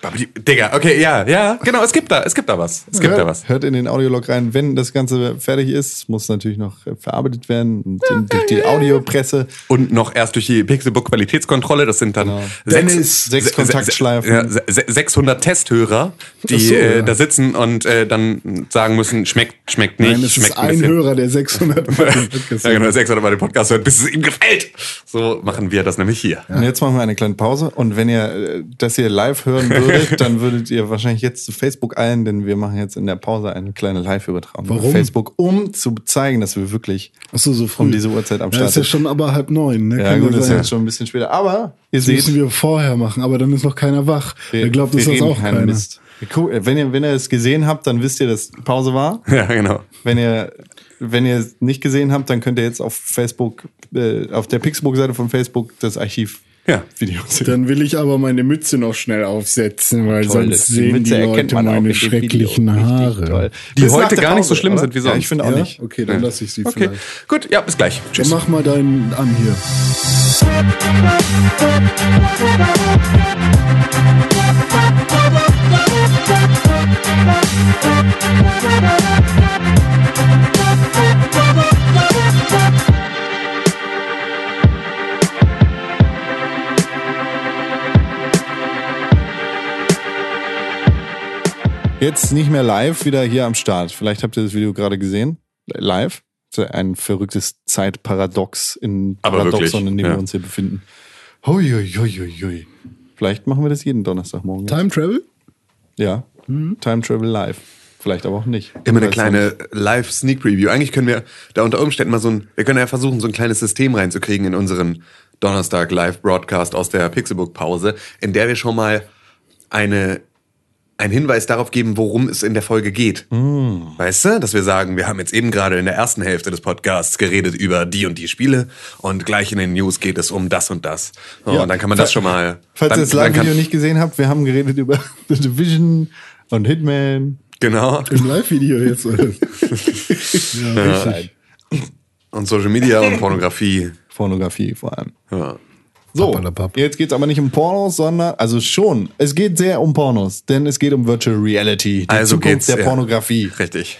Aber die, Digga, okay, ja, ja, genau, es gibt da, es gibt da was. Es gibt hört, da was. hört in den Audiolog rein, wenn das Ganze fertig ist, muss natürlich noch äh, verarbeitet werden und in- durch die Audiopresse. Und noch erst durch die Pixelbook Qualitätskontrolle, das sind dann Genau. sechs, Dennis, sechs se- se- Kontaktschleifen. Ja, se- se- 600 Testhörer, die so, äh, ja. da sitzen und äh, dann sagen müssen, schmeckt, schmeckt nicht, Nein, es schmeckt ist ein bisschen. Hörer, der 600 Mal den Podcast Ja, genau, hört. 600 Mal den Podcast hört, bis es ihm gefällt. So machen wir das nämlich hier. Und jetzt machen wir eine kleine Pause. Und wenn ihr äh, das hier live hören würdet, dann würdet ihr wahrscheinlich jetzt zu Facebook eilen, denn wir machen jetzt in der Pause eine kleine Live-Übertragung auf Warum? Facebook, um zu zeigen, dass wir wirklich so, so früh. um diese Uhrzeit am Ja, Start ist ja sind. schon aber halb neun. Ne? Ja, Kann gut, das ist jetzt schon ein bisschen später. Aber ihr Das seht, müssen wir vorher machen, aber dann ist noch keiner wach. Glaubt, wir ist das reden auch keiner. Mist. Cool. Wenn ihr, wenn ihr es gesehen habt, dann wisst ihr, dass Pause war. Ja, genau. Wenn ihr, wenn ihr es nicht gesehen habt, dann könnt ihr jetzt auf Facebook, äh, auf der Pixelbook-Seite von Facebook das Archiv Ja. Video sehen. Dann will ich aber meine Mütze noch schnell aufsetzen, weil Toll, sonst die sehen die erkennt Leute meine schrecklichen Haare. Die Bis heute gar nicht so schlimm oder? sind wie Ja, sonst. ich finde auch Ja? nicht. Okay, dann lasse ich sie Okay, vielleicht. gut, ja, bis gleich. Dann Tschüss. mach mal deinen an hier. Jetzt nicht mehr live, wieder hier am Start. Vielleicht habt ihr das Video gerade gesehen. Live. Ein verrücktes Zeitparadox in Aber Paradoxon, wirklich, in dem ja. wir uns hier befinden. Hui, hui, hui, hui. Vielleicht machen wir das jeden Donnerstagmorgen. Time Travel? Ja. Mhm. Time Travel Live. Vielleicht aber auch nicht. Immer eine kleine Live-Sneak-Preview. Eigentlich können wir da unter Umständen mal so ein, wir können ja versuchen, so ein kleines System reinzukriegen in unseren Donnerstag Live-Broadcast aus der Pixelbook-Pause, in der wir schon mal eine, einen Hinweis darauf geben, worum es in der Folge geht. Weißt du? Dass wir sagen, wir haben jetzt eben gerade in der ersten Hälfte des Podcasts geredet über die und die Spiele und gleich in den News geht es um das und das. So, Ja. Und dann kann man das schon mal. Falls dann, ihr das Live-Video nicht gesehen habt, wir haben geredet über The Division und Hitman. Genau. Im Live-Video jetzt. ja, richtig. Und Social Media und Pornografie. Pornografie vor allem. Ja. So, jetzt geht's aber nicht um Pornos, sondern, also schon, es geht sehr um Pornos, denn es geht um Virtual Reality, die Also Zukunft geht's, der ja. Pornografie. Richtig.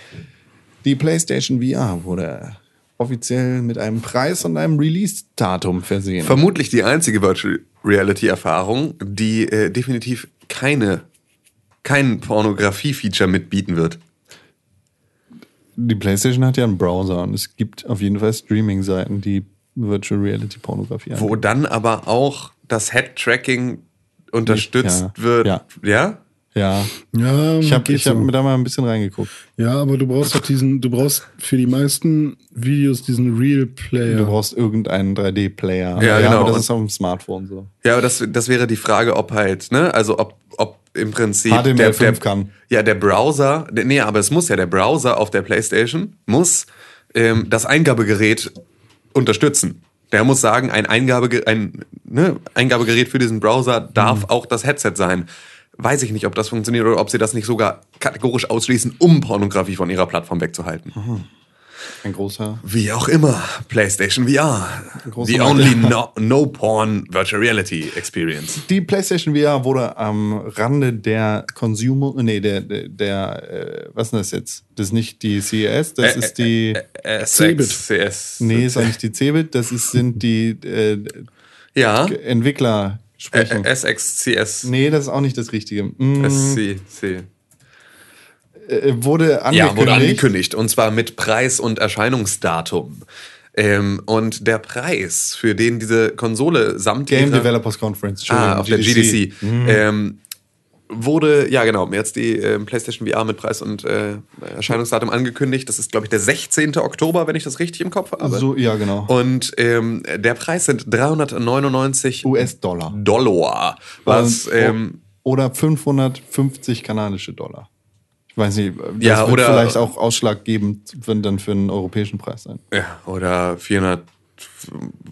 Die PlayStation VR wurde offiziell mit einem Preis und einem Release-Datum versehen. Vermutlich die einzige Virtual Reality Erfahrung, die äh, definitiv keine kein Pornografie-Feature mitbieten wird. die PlayStation hat ja einen Browser und es gibt auf jeden Fall Streaming-Seiten, die Virtual Reality Pornografie Wo dann aber auch das Head-Tracking unterstützt Ja. wird. Ja. ja? Ja, Ja, ich habe ich hab so. mir da mal ein bisschen reingeguckt. ja, aber du brauchst doch diesen, du brauchst für die meisten Videos diesen Real Player. Du brauchst irgendeinen 3D-Player. Ja, genau. aber das ist auf dem Smartphone so. Ja, aber das, das wäre die Frage, ob halt, ne, also ob, ob im Prinzip HTML5 kann. Ja, der Browser, der, nee, aber es muss ja der Browser auf der PlayStation muss ähm, das Eingabegerät unterstützen. Der muss sagen, ein, Eingabe, ein ne, Eingabegerät für diesen Browser darf auch das Headset sein. Weiß ich nicht, ob das funktioniert oder ob sie das nicht sogar kategorisch ausschließen, um Pornografie von ihrer Plattform wegzuhalten. Ein großer. Wie auch immer, PlayStation VR. großer The only no, no porn virtual reality experience. Die PlayStation VR wurde am Rande der Consumer, nee, der, der, der äh, was ist denn das jetzt? Das ist nicht die CES, das Äh, ist die, Äh, Cebit. CS. nee, ist auch nicht die Cebit, das ist, sind die äh, Ja. Entwickler sprechen. Äh, SXCS. nee, das ist auch nicht das Richtige. Mm, SC, C. äh, wurde angekündigt. Ja, wurde angekündigt. Und zwar mit Preis und Erscheinungsdatum. Ähm, und der Preis, für den diese Konsole samt Game ihrer- Developers Conference. ah, auf der GDC, Mhm. ähm, wurde, ja genau, jetzt die ähm, PlayStation VR mit Preis und äh, Erscheinungsdatum angekündigt. Das ist, glaube ich, der 16. Oktober, wenn ich das richtig im Kopf habe. So, ja, genau. Und ähm, der Preis sind 399 US-Dollar. Dollar. Was, Und- ähm, oder 550 kanadische Dollar. Ich weiß nicht, das Ja, wird oder- vielleicht auch ausschlaggebend wenn dann für einen europäischen Preis sein. Ja, oder 400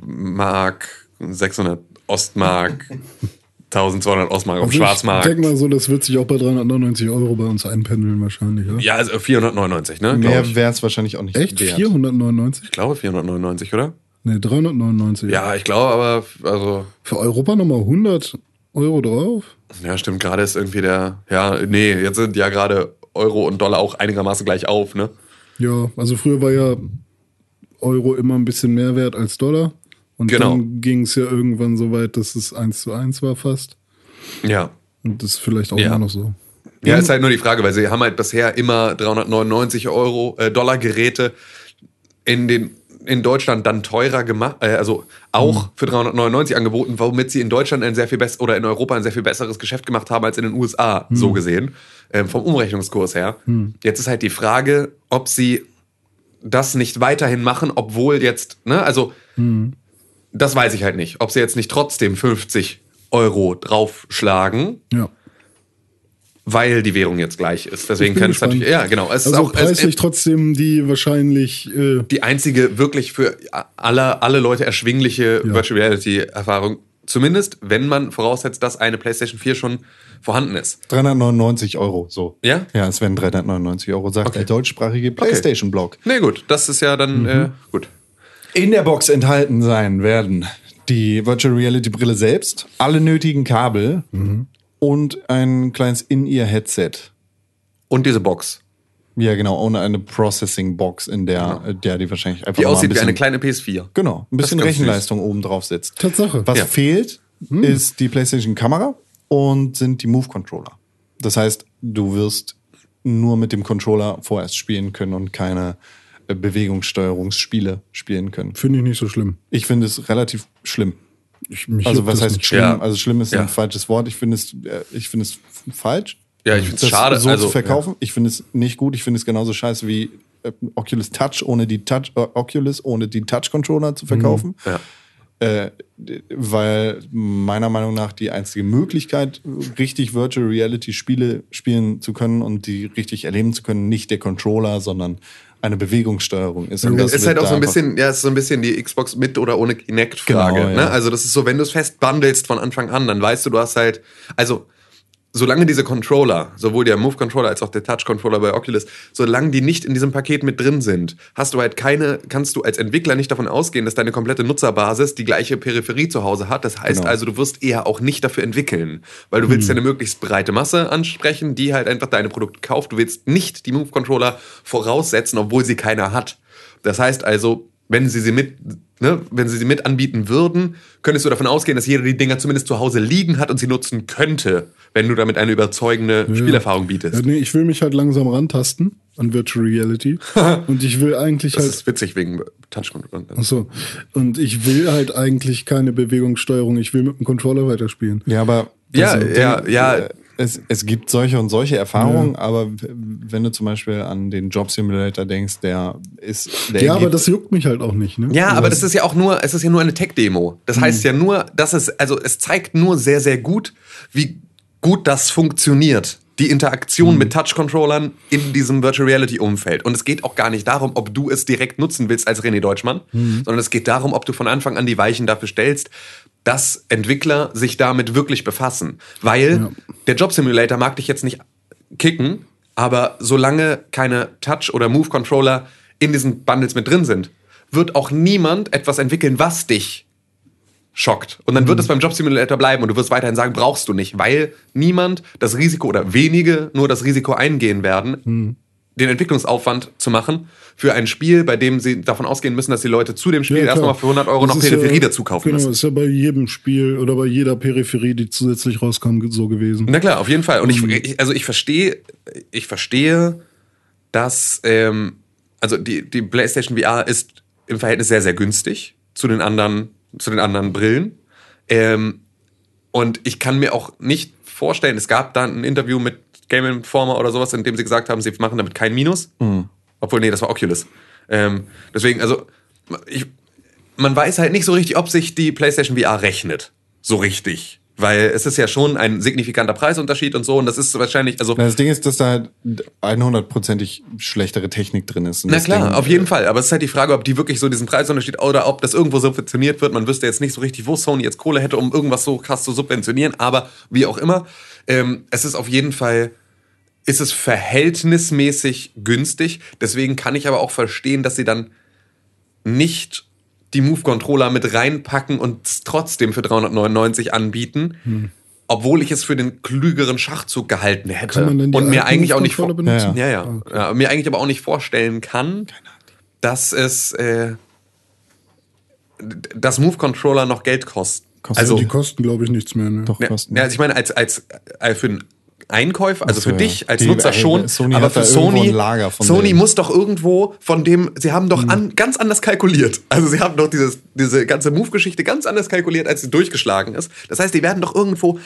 Mark, 600 Ostmark, 1200 Ostmark auf Also Ich denke Schwarzmarkt. mal so, das wird sich auch bei 399 Euro bei uns einpendeln wahrscheinlich. Ja? Ja, also 499, ne? Mehr wäre es wahrscheinlich auch nicht Echt? wert. 499? ich glaube 499, oder? Nee, 399. Ja, ich glaube aber, also, Für Europa nochmal 100 Euro drauf? ja, stimmt, gerade ist irgendwie der, ja, nee, jetzt sind ja gerade Euro und Dollar auch einigermaßen gleich auf, ne? Ja, also früher war ja Euro immer ein bisschen mehr wert als Dollar. Und Genau. dann ging es ja irgendwann so weit, dass es 1 zu 1 war fast. Ja. Und das ist vielleicht auch Ja. immer noch so. Ja, ist halt nur die Frage, weil sie haben halt bisher immer 399 Euro, äh, Dollar Geräte in den in Deutschland dann teurer gemacht, äh, also auch für 399 angeboten, womit sie in Deutschland ein sehr viel besser oder in Europa ein sehr viel besseres Geschäft gemacht haben als in den USA, so gesehen, ähm, vom Umrechnungskurs her. Jetzt ist halt die Frage, ob sie das nicht weiterhin machen, obwohl jetzt, ne, also das weiß ich halt nicht, ob sie jetzt nicht trotzdem 50 Euro draufschlagen, Ja. Weil die Währung jetzt gleich ist. Deswegen kann es natürlich, ja, genau. Es Also ist auch es, preislich trotzdem die wahrscheinlich äh, die einzige wirklich für alle, alle Leute erschwingliche Ja. Virtual Reality Erfahrung. Zumindest, wenn man voraussetzt, dass eine PlayStation 4 schon vorhanden ist. 399 Euro, so. Ja? Ja, es werden 399 Euro, sagt der deutschsprachige PlayStation-Blog. Nee, gut, das ist ja dann äh, gut. In der Box enthalten sein werden die Virtual Reality Brille selbst, alle nötigen Kabel und ein kleines In-Ear-Headset. Und diese Box, Ja, genau, ohne eine Processing-Box, in der, äh, der die wahrscheinlich einfach die aussieht ein wie eine bisschen- kleine PS4. Genau, ein bisschen Rechenleistung oben drauf sitzt. Tatsache. Was Ja. fehlt, ist die PlayStation-Kamera und sind die Move-Controller. Das heißt, du wirst nur mit dem Controller vorerst spielen können und keine äh, Bewegungssteuerungsspiele spielen können. finde ich nicht so schlimm. Ich finde es relativ schlimm. Ich, mich Also was heißt schlimm? Ja. Also schlimm ist Ja. ein falsches Wort. Ich finde es, äh, ich finde es falsch. Ja, ich finde es schade. so also, zu verkaufen. Ich finde es nicht gut. Ich finde es genauso scheiße wie äh, Oculus Touch ohne die Touch äh, Oculus ohne die Touch Controller zu verkaufen. Ja. Äh, weil meiner Meinung nach die einzige Möglichkeit, richtig Virtual Reality Spiele spielen zu können und die richtig erleben zu können, nicht der Controller, sondern eine Bewegungssteuerung ist. Und Das ist halt auch so ein bisschen, ja, ist so ein bisschen die Xbox mit oder ohne Kinect-Frage. Genau, ja. ne? Also das ist so, wenn du es fest bundelst von Anfang an, dann weißt du, du hast halt, also solange diese Controller, sowohl der Move-Controller als auch der Touch-Controller bei Oculus, solange die nicht in diesem Paket mit drin sind, hast du halt keine, kannst du als Entwickler nicht davon ausgehen, dass deine komplette Nutzerbasis die gleiche Peripherie zu Hause hat. Das heißt Genau. also, du wirst eher auch nicht dafür entwickeln, weil du willst ja eine möglichst breite Masse ansprechen, die halt einfach deine Produkte kauft. Du willst nicht die Move-Controller voraussetzen, obwohl sie keiner hat. Das heißt also, wenn sie sie mit, ne, wenn sie sie mit anbieten würden, könntest du davon ausgehen, dass jeder die Dinger zumindest zu Hause liegen hat und sie nutzen könnte, wenn du damit eine überzeugende Spielerfahrung bietest. Ja, nee, ich will mich halt langsam rantasten an Virtual Reality. und ich will eigentlich Das halt. ist witzig wegen Touchcontroller. Achso. Und ich will halt eigentlich keine Bewegungssteuerung. Ich will mit dem Controller weiterspielen. Ja, aber Ja, also, ja, ja. Es, es gibt solche und solche Erfahrungen, aber w- wenn du zum Beispiel an den Job Simulator denkst, der ist. Der Ja, aber das juckt mich halt auch nicht, ne? Ja, Also aber das ist ja auch nur, es ist ja nur eine Tech-Demo. Das heißt ja nur, dass es, also es zeigt nur sehr, sehr gut, wie gut das funktioniert. Die Interaktion mit Touch-Controllern in diesem Virtual Reality-Umfeld. Und es geht auch gar nicht darum, ob du es direkt nutzen willst als René Deutschmann, sondern es geht darum, ob du von Anfang an die Weichen dafür stellst, dass Entwickler sich damit wirklich befassen. Weil der Job Simulator mag dich jetzt nicht kicken, aber solange keine Touch- oder Move-Controller in diesen Bundles mit drin sind, wird auch niemand etwas entwickeln, was dich schockt. Und dann wird es beim Job Simulator bleiben und du wirst weiterhin sagen, brauchst du nicht, weil niemand das Risiko oder wenige nur das Risiko eingehen werden, den Entwicklungsaufwand zu machen für ein Spiel, bei dem sie davon ausgehen müssen, dass die Leute zu dem Spiel Ja, erstmal klar. für 100 Euro Das noch Peripherie ja, dazu kaufen genau, müssen. ist ja bei jedem Spiel oder bei jeder Peripherie, die zusätzlich rauskam, so gewesen. Na klar, auf jeden Fall. Und ich, ich also ich verstehe, ich verstehe, dass ähm, also die, die PlayStation VR ist im Verhältnis sehr, sehr günstig zu den anderen, zu den anderen Brillen. Ähm, und ich kann mir auch nicht vorstellen, es gab dann ein Interview mit Game Informer oder sowas, in dem sie gesagt haben, sie machen damit kein Minus. Obwohl, nee, das war Oculus. Ähm, deswegen, also, ich, man weiß halt nicht so richtig, ob sich die PlayStation VR rechnet. So richtig. Weil es ist ja schon ein signifikanter Preisunterschied und so. Und das ist wahrscheinlich, also. Das Ding ist, dass da halt 100%ig schlechtere Technik drin ist. Na klar, Ding, auf jeden Fall. Aber es ist halt die Frage, ob die wirklich so diesen Preisunterschied oder ob das irgendwo subventioniert wird. Man wüsste jetzt nicht so richtig, wo Sony jetzt Kohle hätte, um irgendwas so krass zu subventionieren. Aber wie auch immer, ähm, es ist auf jeden Fall, ist es verhältnismäßig günstig. Deswegen kann ich aber auch verstehen, dass sie dann nicht die Move-Controller mit reinpacken und es trotzdem für 399 anbieten. Obwohl ich es für den klügeren Schachzug gehalten hätte. Kann man denn die und mir eigentlich auch nicht ja, ja. ja. Mir eigentlich aber auch nicht vorstellen kann, dass es äh, dass Move-Controller noch Geld kosten. Kostet also, die kosten, glaube ich, nichts mehr. Ne? Doch, kosten. ja, also ich meine, als, als, äh, für einen Einkäufer, also so, für dich als Nutzer ey, schon, Sony aber für Sony, Sony muss doch irgendwo von dem, sie haben doch an, ganz anders kalkuliert. Also sie haben doch dieses, diese ganze Move-Geschichte ganz anders kalkuliert, als sie durchgeschlagen ist. Das heißt, die werden doch irgendwo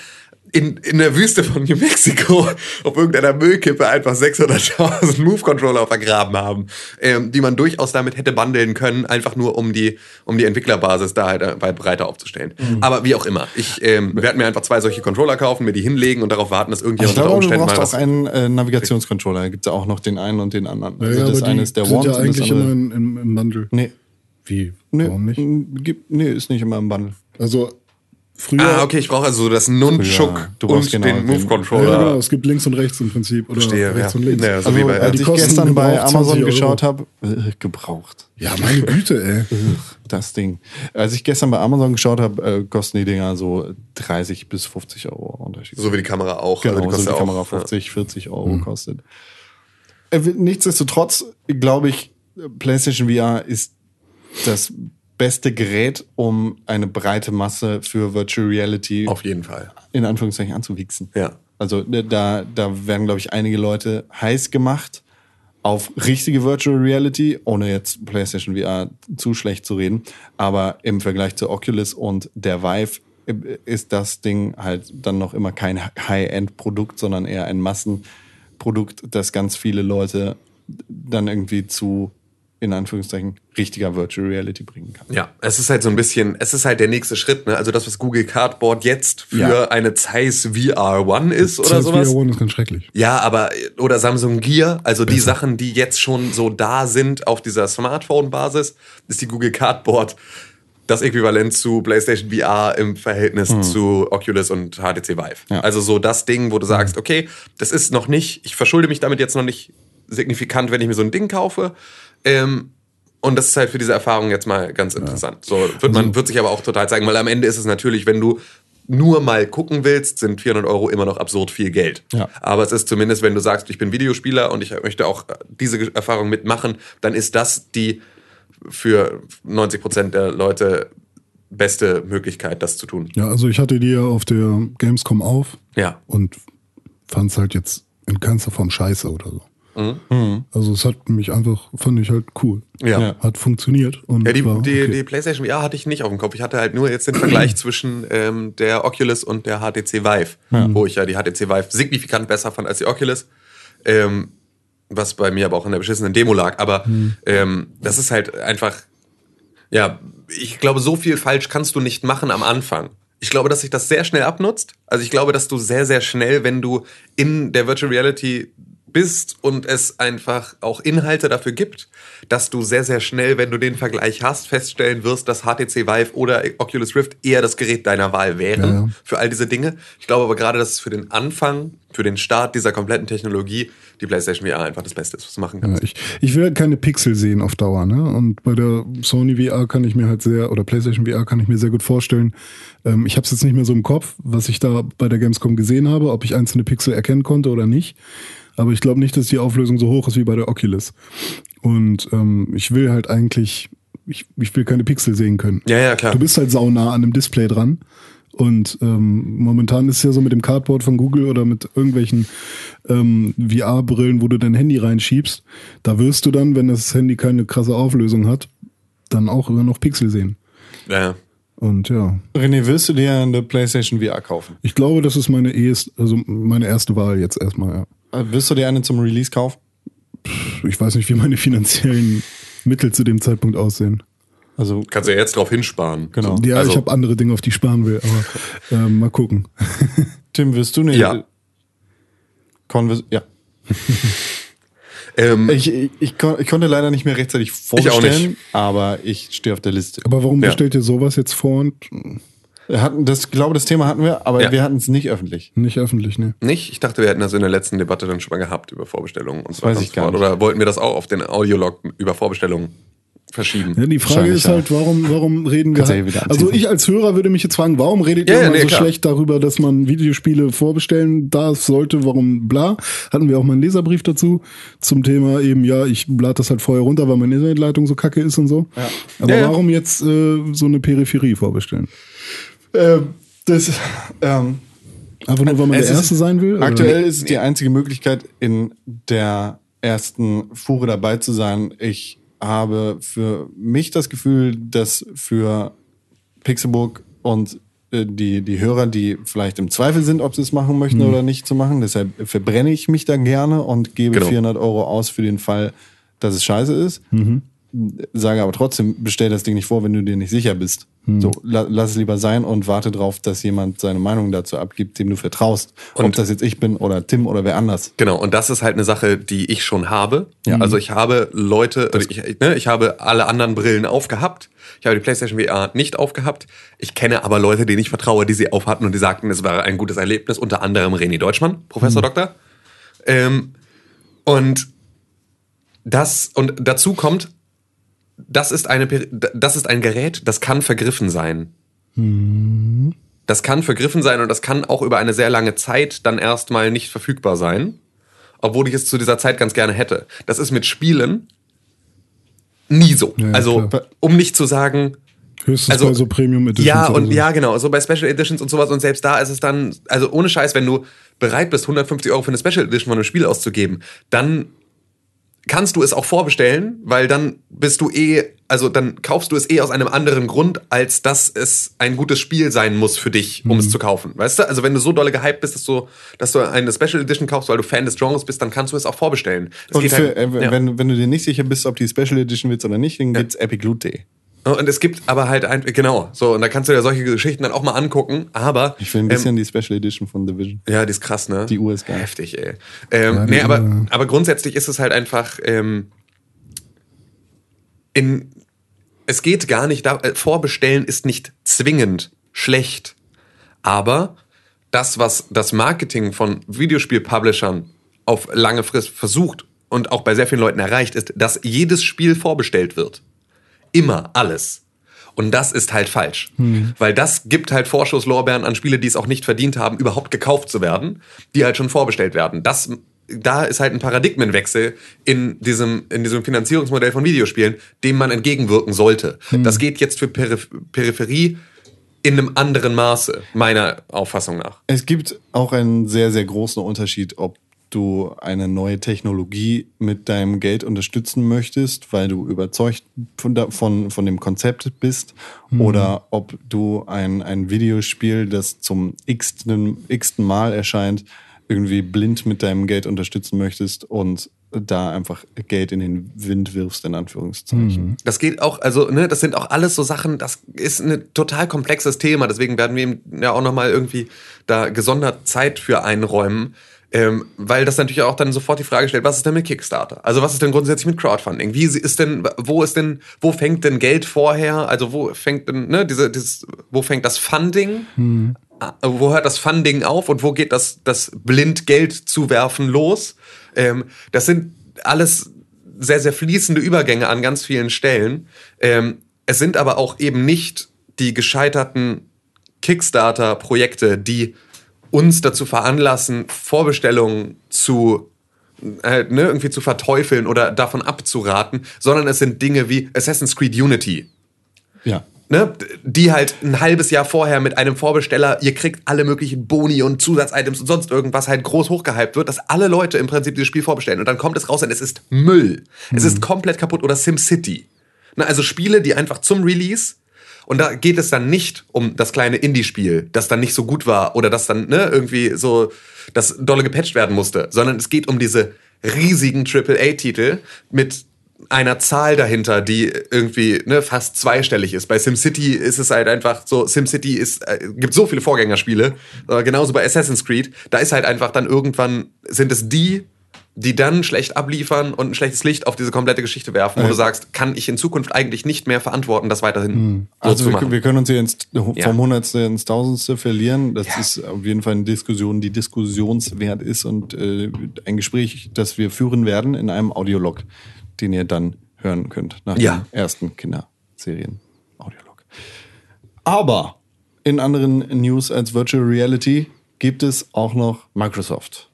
in, in der Wüste von New Mexico auf irgendeiner Müllkippe einfach 600.000 Move-Controller vergraben haben, ähm, die man durchaus damit hätte bundeln können, einfach nur um die, um die Entwicklerbasis da halt äh, breiter aufzustellen. Mhm. Aber wie auch immer, ich ähm, werde mir einfach zwei solche Controller kaufen, mir die hinlegen und darauf warten, dass irgendjemand unter Umständen mal brauchst was... auch einen äh, Navigationscontroller. Da gibt es ja auch noch den einen und den anderen. Ja, Also ja, das aber eine die ist der sind Wand ja eigentlich immer in, im, im Bundle. Nee, Wie? nee, Warum nicht? nee, ist nicht immer im Bundle. Also früher. Ah, okay, ich brauche also so das Nunchuk Ja, du brauchst und genau den den- Move-Controller. Ja, genau, es gibt links und rechts im Prinzip. Oder Verstehe, rechts ja. und links. Ja, so Also, wie bei- als die ich kosten gestern bei Amazon 20 Euro. geschaut habe, äh, gebraucht. Ja, meine Güte, ey. Das Ding. Als ich gestern bei Amazon geschaut habe, äh, kosten die Dinger so 30 bis 50 Euro Unterschied. So wie die Kamera auch. Genau, also die so kostet die auch, Kamera ja. 50, 40 Euro kostet. Äh, Nichtsdestotrotz glaube ich, PlayStation VR ist das beste Gerät, um eine breite Masse für Virtual Reality Auf jeden Fall. in Anführungszeichen anzuwichsen. Ja. Also äh, da, da werden, glaube ich, einige Leute heiß gemacht auf richtige Virtual Reality, ohne jetzt PlayStation VR zu schlecht zu reden. Aber im Vergleich zu Oculus und der Vive ist das Ding halt dann noch immer kein High-End-Produkt, sondern eher ein Massenprodukt, das ganz viele Leute dann irgendwie zu, in Anführungszeichen, richtiger Virtual Reality bringen kann. Ja, es ist halt so ein bisschen, es ist halt der nächste Schritt, ne? Also das, was Google Cardboard jetzt für Ja. eine Zeiss VR One ist oder Zeiss sowas. VR One ist ganz schrecklich. Ja, aber oder Samsung Gear, also die Sachen, die jetzt schon so da sind auf dieser Smartphone-Basis, ist die Google Cardboard das Äquivalent zu PlayStation VR im Verhältnis zu Oculus und HTC Vive. Ja. Also so das Ding, wo du sagst, okay, das ist noch nicht, ich verschulde mich damit jetzt noch nicht signifikant, wenn ich mir so ein Ding kaufe. Ähm, und das ist halt für diese Erfahrung jetzt mal ganz interessant. So wird man wird sich aber auch total zeigen, weil am Ende ist es natürlich, wenn du nur mal gucken willst, sind 400 Euro immer noch absurd viel Geld. Ja. Aber es ist zumindest, wenn du sagst, ich bin Videospieler und ich möchte auch diese Erfahrung mitmachen, dann ist das die für 90 Prozent der Leute beste Möglichkeit, das zu tun. Ja, also ich hatte die ja auf der Gamescom auf Ja. und fand es halt jetzt in keinster Form scheiße oder so. Also es hat mich einfach, fand ich halt cool. Ja. Ja. Hat funktioniert und Ja, die, war die, okay. die PlayStation VR hatte ich nicht auf dem Kopf. Ich hatte halt nur jetzt den Vergleich zwischen ähm, der Oculus und der HTC Vive, wo ich ja die HTC Vive signifikant besser fand als die Oculus. Ähm, was bei mir aber auch in der beschissenen Demo lag. Aber ähm, das ist halt einfach, ja, ich glaube, so viel falsch kannst du nicht machen am Anfang. Ich glaube, dass sich das sehr schnell abnutzt. Also ich glaube, dass du sehr, sehr schnell, wenn du in der Virtual Reality bist und es einfach auch Inhalte dafür gibt, dass du sehr, sehr schnell, wenn du den Vergleich hast, feststellen wirst, dass HTC Vive oder Oculus Rift eher das Gerät deiner Wahl wären Ja, ja. für all diese Dinge. Ich glaube aber gerade, dass es für den Anfang, für den Start dieser kompletten Technologie die PlayStation VR einfach das Beste ist, was du machen Ja, kannst. ich, ich will halt keine Pixel sehen auf Dauer, ne? Und bei der Sony VR kann ich mir halt sehr, oder PlayStation VR kann ich mir sehr gut vorstellen. Ähm, ich habe es jetzt nicht mehr so im Kopf, was ich da bei der Gamescom gesehen habe, ob ich einzelne Pixel erkennen konnte oder nicht. Aber ich glaube nicht, dass die Auflösung so hoch ist wie bei der Oculus. Und ähm, ich will halt eigentlich, ich, ich will keine Pixel sehen können. Ja, ja, klar. Du bist halt saunah an dem Display dran. Und ähm, momentan ist es ja so mit dem Cardboard von Google oder mit irgendwelchen ähm, VR-Brillen, wo du dein Handy reinschiebst, da wirst du dann, wenn das Handy keine krasse Auflösung hat, dann auch immer noch Pixel sehen. Ja. Und ja, René, willst du dir eine PlayStation VR kaufen? ich glaube, das ist meine erste, also meine erste Wahl jetzt erstmal, ja. Äh, Willst du dir eine zum Release kaufen? Ich weiß nicht, wie meine finanziellen Mittel zu dem Zeitpunkt aussehen. Also, Kannst du ja jetzt drauf hinsparen. Genau. Ja, Also- ich habe andere Dinge, auf die ich sparen will, aber ähm, mal gucken. Tim, wirst du eine Ja. Convers ja. Ähm, Ich, ich, ich, kon ich konnte leider nicht mehr rechtzeitig auch nicht. vorbestellen, aber ich stehe auf der Liste. Aber warum Ja. bestellt ihr sowas jetzt vor und hatten das, ich glaube, das Thema hatten wir, aber Ja. wir hatten es nicht öffentlich. nicht öffentlich, ne? Nicht? Ich dachte, wir hätten das in der letzten Debatte dann schon mal gehabt über Vorbestellungen und so Weiß weiter ich und so gar nicht. Oder wollten wir das auch auf den Audiolog über Vorbestellungen verschieben? Ja, die Frage ist halt, warum, warum reden wir halt, Also ich als Hörer würde mich jetzt fragen, warum redet Ja, ihr immer nee, so klar. schlecht darüber, dass man Videospiele vorbestellen darf, sollte, warum bla. Hatten wir auch mal einen Leserbrief dazu zum Thema eben, ja, ich lade das halt vorher runter, weil meine Internetleitung so kacke ist und so. Aber Ja, ja. warum jetzt äh, so eine Peripherie vorbestellen? Ähm, das, ähm, Einfach nur, weil man der Erste sein will? oder? Aktuell ist es die einzige Möglichkeit, in der ersten Fuhre dabei zu sein. Ich habe für mich das Gefühl, dass für Pixelburg und äh, die, die Hörer, die vielleicht im Zweifel sind, ob sie es machen möchten oder nicht zu machen, deshalb verbrenne ich mich da gerne und gebe Genau. 400 Euro aus für den Fall, dass es scheiße ist. Sage aber trotzdem, bestell das Ding nicht vor, wenn du dir nicht sicher bist. So, la, lass es lieber sein und warte drauf, dass jemand seine Meinung dazu abgibt, dem du vertraust. Ob Und- das jetzt ich bin oder Tim oder wer anders. Genau, und das ist halt eine Sache, die ich schon habe. Ja. Also ich habe Leute, ich, ne, ich habe alle anderen Brillen aufgehabt. Ich habe die PlayStation VR nicht aufgehabt. Ich kenne aber Leute, denen ich vertraue, die sie aufhatten und die sagten, es war ein gutes Erlebnis. Unter anderem René Deutschmann, Professor Doktor. Ähm, und das, und dazu kommt, das ist eine, das ist ein Gerät, das kann vergriffen sein. Das kann vergriffen sein und das kann auch über eine sehr lange Zeit dann erstmal nicht verfügbar sein, obwohl ich es zu dieser Zeit ganz gerne hätte. Das ist mit Spielen nie so. Ja, also, klar. um nicht zu sagen, Höchstens also- bei so Premium Editions. ja, und so. ja, genau, so bei Special Editions und sowas und selbst da ist es dann, also ohne Scheiß, wenn du bereit bist, 150 Euro für eine Special Edition von einem Spiel auszugeben, dann kannst du es auch vorbestellen, weil dann bist du eh also dann kaufst du es eh aus einem anderen Grund, als dass es ein gutes Spiel sein muss für dich, um es zu kaufen. Weißt du? Also wenn du so dolle gehypt bist, dass du, dass du eine Special Edition kaufst, weil du Fan des Genres bist, dann kannst du es auch vorbestellen. Es Und geht für, halt- äh, ja. wenn, wenn du dir nicht sicher bist, ob die Special Edition willst oder nicht, dann gibt's Epic Loot Day. Und es gibt aber halt ein, genau, so, und da kannst du dir solche Geschichten dann auch mal angucken, aber. Ich will ein bisschen die Special Edition von Division. Ja, die ist krass, ne? Die Uhr ist geil. Heftig, ey. Ähm, Ja, nee, aber, aber grundsätzlich ist es halt einfach, ähm, in, es geht gar nicht, da, äh, vorbestellen ist nicht zwingend schlecht, aber das, was das Marketing von Videospiel-Publishern auf lange Frist versucht und auch bei sehr vielen Leuten erreicht, ist, dass jedes Spiel vorbestellt wird. Immer alles. Und das ist halt falsch. Weil das gibt halt Vorschusslorbeeren an Spiele, die es auch nicht verdient haben, überhaupt gekauft zu werden, die halt schon vorbestellt werden. Das, da ist halt ein Paradigmenwechsel in diesem, in diesem Finanzierungsmodell von Videospielen, dem man entgegenwirken sollte. Das geht jetzt für Periph Peripherie in einem anderen Maße, meiner Auffassung nach. Es gibt auch einen sehr, sehr großen Unterschied, ob du eine neue Technologie mit deinem Geld unterstützen möchtest, weil du überzeugt von, von, von dem Konzept bist, oder ob du ein, ein Videospiel, das zum x-ten, x-ten Mal erscheint, irgendwie blind mit deinem Geld unterstützen möchtest und da einfach Geld in den Wind wirfst, in Anführungszeichen. Das geht auch, also, ne, das sind auch alles so Sachen, das ist ein total komplexes Thema. Deswegen werden wir ihm ja auch nochmal irgendwie da gesondert Zeit für einräumen. Ähm, weil das natürlich auch dann sofort die Frage stellt, was ist denn mit Kickstarter? Also was ist denn grundsätzlich mit Crowdfunding? Wie ist denn, wo ist denn, wo fängt denn Geld vorher? Also wo fängt denn, ne, diese, dieses, wo fängt das Funding? Ah, Wo hört das Funding auf und wo geht das, das blind Geld zuwerfen los? Ähm, das sind alles sehr, sehr fließende Übergänge an ganz vielen Stellen. Ähm, es sind aber auch eben nicht die gescheiterten Kickstarter-Projekte, die uns dazu veranlassen, Vorbestellungen zu äh, ne, irgendwie zu verteufeln oder davon abzuraten, sondern es sind Dinge wie Assassin's Creed Unity. Ja. Ne, die halt ein halbes Jahr vorher mit einem Vorbesteller, ihr kriegt alle möglichen Boni und Zusatzitems und sonst irgendwas halt groß hochgehypt wird, dass alle Leute im Prinzip dieses Spiel vorbestellen und dann kommt es raus und es ist Müll. Es ist komplett kaputt oder SimCity. Ne, also Spiele, die einfach zum Release und da geht es dann nicht um das kleine Indie-Spiel, das dann nicht so gut war oder das dann ne, irgendwie so, das dolle gepatcht werden musste, sondern es geht um diese riesigen AAA-Titel mit einer Zahl dahinter, die irgendwie ne, fast zweistellig ist. Bei SimCity ist es halt einfach so, SimCity ist, äh, gibt so viele Vorgängerspiele, aber genauso bei Assassin's Creed, da ist halt einfach dann irgendwann, sind es die, die dann schlecht abliefern und ein schlechtes Licht auf diese komplette Geschichte werfen, wo du sagst, kann ich in Zukunft eigentlich nicht mehr verantworten, das weiterhin so Also zu wir, machen. wir können uns hier ins, vom Ja. Hundertste ins Tausendste verlieren. Das ist auf jeden Fall eine Diskussion, die diskussionswert ist und äh, ein Gespräch, das wir führen werden in einem Audiolog, den ihr dann hören könnt nach Ja. dem ersten Kinderserien-Audiolog. Aber in anderen News als Virtual Reality gibt es auch noch Microsoft.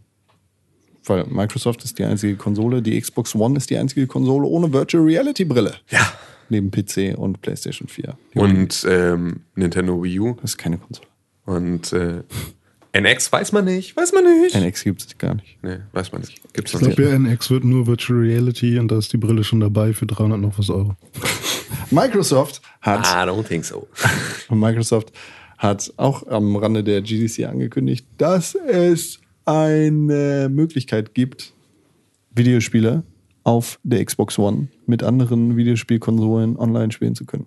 Weil Microsoft ist die einzige Konsole, die Xbox One ist die einzige Konsole ohne Virtual Reality Brille. Ja. Neben PC und PlayStation 4. Und ähm, Nintendo Wii U Das ist keine Konsole. und äh, NX weiß man nicht, weiß man nicht. NX gibt es gar nicht. Nee, weiß man nicht. Gibt's Ich nicht. glaube, ja, NX wird nur Virtual Reality und da ist die Brille schon dabei für 300 noch was Euro. Microsoft hat, I don't think so. Microsoft hat auch am Rande der GDC angekündigt, dass es eine Möglichkeit gibt, Videospiele auf der Xbox One mit anderen Videospielkonsolen online spielen zu können.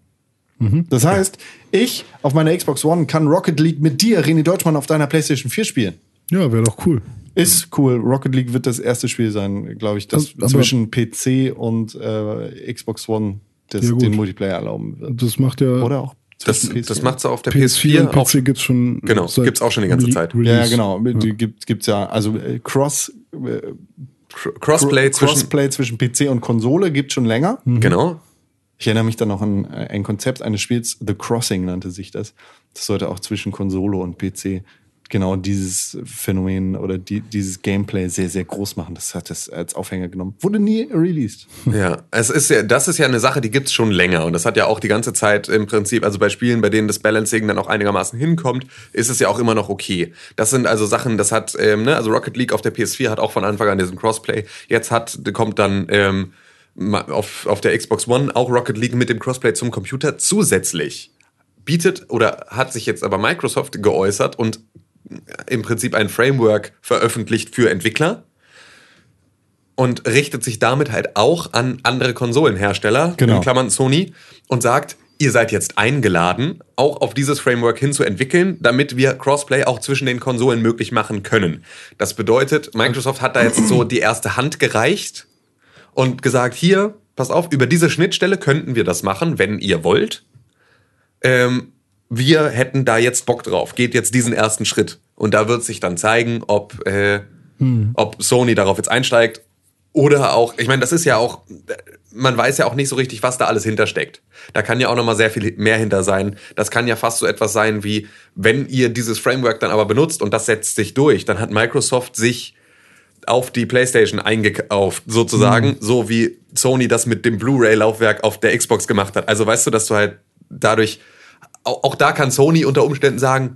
Das heißt, ich auf meiner Xbox One kann Rocket League mit dir, René Deutschmann, auf deiner PlayStation 4 spielen. Ja, wäre doch cool. Ist cool. Rocket League wird das erste Spiel sein, glaube ich, das Aber- zwischen PC und äh, Xbox One das, Ja, den Multiplayer erlauben wird. Das macht ja Oder auch Das, zwischen das macht auf der PS4 PS4 und auch. PC gibt's schon. Genau, gibt's auch schon die ganze Zeit. Ja, ja, Release. genau. Die gibt, gibt's ja, also äh, Cross, äh, Crossplay zwischen. Crossplay zwischen PC und Konsole gibt schon länger. Genau. Ich erinnere mich dann noch an äh, ein Konzept eines Spiels, The Crossing nannte sich das. Das sollte auch zwischen Konsole und PC genau dieses Phänomen oder die, dieses Gameplay sehr, sehr groß machen. Das hat es als Aufhänger genommen. Wurde nie released. Ja, es ist ja, das ist ja eine Sache, die gibt's schon länger und das hat ja auch die ganze Zeit im Prinzip, also bei Spielen, bei denen das Balancing dann auch einigermaßen hinkommt, ist es ja auch immer noch okay. Das sind also Sachen, das hat, ähm, ne, also Rocket League auf der PS4 hat auch von Anfang an diesen Crossplay. Jetzt hat, kommt dann ähm, auf, auf der Xbox One auch Rocket League mit dem Crossplay zum Computer. Zusätzlich bietet oder hat sich jetzt aber Microsoft geäußert und im Prinzip ein Framework veröffentlicht für Entwickler und richtet sich damit halt auch an andere Konsolenhersteller, Genau. in Klammern Sony, und sagt, ihr seid jetzt eingeladen, auch auf dieses Framework hinzuentwickeln, damit wir Crossplay auch zwischen den Konsolen möglich machen können. Das bedeutet, Microsoft hat da jetzt so die erste Hand gereicht und gesagt, hier, pass auf, über diese Schnittstelle könnten wir das machen, wenn ihr wollt. Ähm, wir hätten da jetzt Bock drauf. Geht jetzt diesen ersten Schritt. Und da wird sich dann zeigen, ob, äh, ob Sony darauf jetzt einsteigt oder auch, ich meine, das ist ja auch, man weiß ja auch nicht so richtig, was da alles hintersteckt. Da kann ja auch noch mal sehr viel mehr hinter sein. Das kann ja fast so etwas sein wie, wenn ihr dieses Framework dann aber benutzt und das setzt sich durch, dann hat Microsoft sich auf die PlayStation eingekauft, sozusagen, so wie Sony das mit dem Blu-ray-Laufwerk auf der Xbox gemacht hat. Also weißt du, dass du halt dadurch, auch, auch da kann Sony unter Umständen sagen,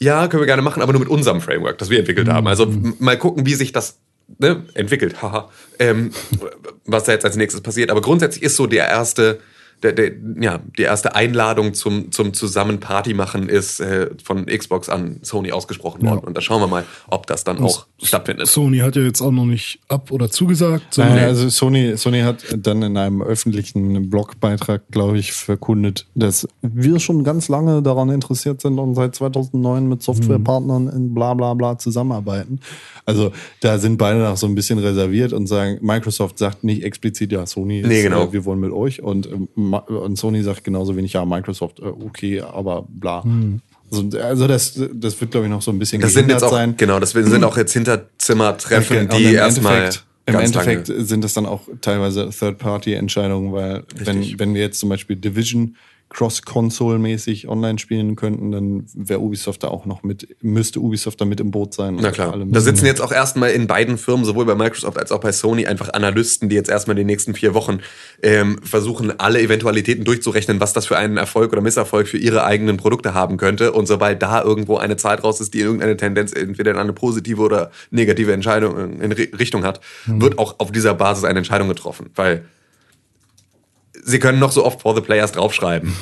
ja, können wir gerne machen, aber nur mit unserem Framework, das wir entwickelt haben. Also m- mal gucken, wie sich das ne, entwickelt, haha, ähm, was da jetzt als nächstes passiert. Aber grundsätzlich ist so der erste, der, der, ja, die erste Einladung zum, zum zusammen Party machen ist äh, von Xbox an Sony ausgesprochen worden. Und da schauen wir mal, ob das dann auch stattfindet. Sony hat ja jetzt auch noch nicht ab oder zugesagt, sondern Nein, also Sony, Sony hat dann in einem öffentlichen Blogbeitrag, glaube ich, verkundet, dass wir schon ganz lange daran interessiert sind und seit 2009 mit Softwarepartnern in bla bla bla zusammenarbeiten. Also da sind beide noch so ein bisschen reserviert und sagen, Microsoft sagt nicht explizit, ja, Sony ist, Nee, genau. äh, wir wollen mit euch und, ähm, und Sony sagt genauso wenig, ja, Microsoft, äh, okay, aber bla. Also, also das, das wird, glaube ich, noch so ein bisschen Das sind jetzt auch, sein. genau, das sind auch jetzt Hinterzimmertreffen, Und die im erstmal Im Endeffekt lange. sind das dann auch teilweise Third-Party-Entscheidungen, weil wenn, wenn wir jetzt zum Beispiel Division Cross-Console-mäßig online spielen könnten, dann wäre Ubisoft da auch noch mit, müsste Ubisoft da mit im Boot sein. Na klar. Da sitzen jetzt auch erstmal in beiden Firmen, sowohl bei Microsoft als auch bei Sony, einfach Analysten, die jetzt erstmal die nächsten vier Wochen ähm, versuchen, alle Eventualitäten durchzurechnen, was das für einen Erfolg oder Misserfolg für ihre eigenen Produkte haben könnte. Und sobald da irgendwo eine Zahl draus ist, die irgendeine Tendenz entweder in eine positive oder negative Entscheidung in Ri- Richtung hat, wird auch auf dieser Basis eine Entscheidung getroffen. Weil sie können noch so oft for the players draufschreiben.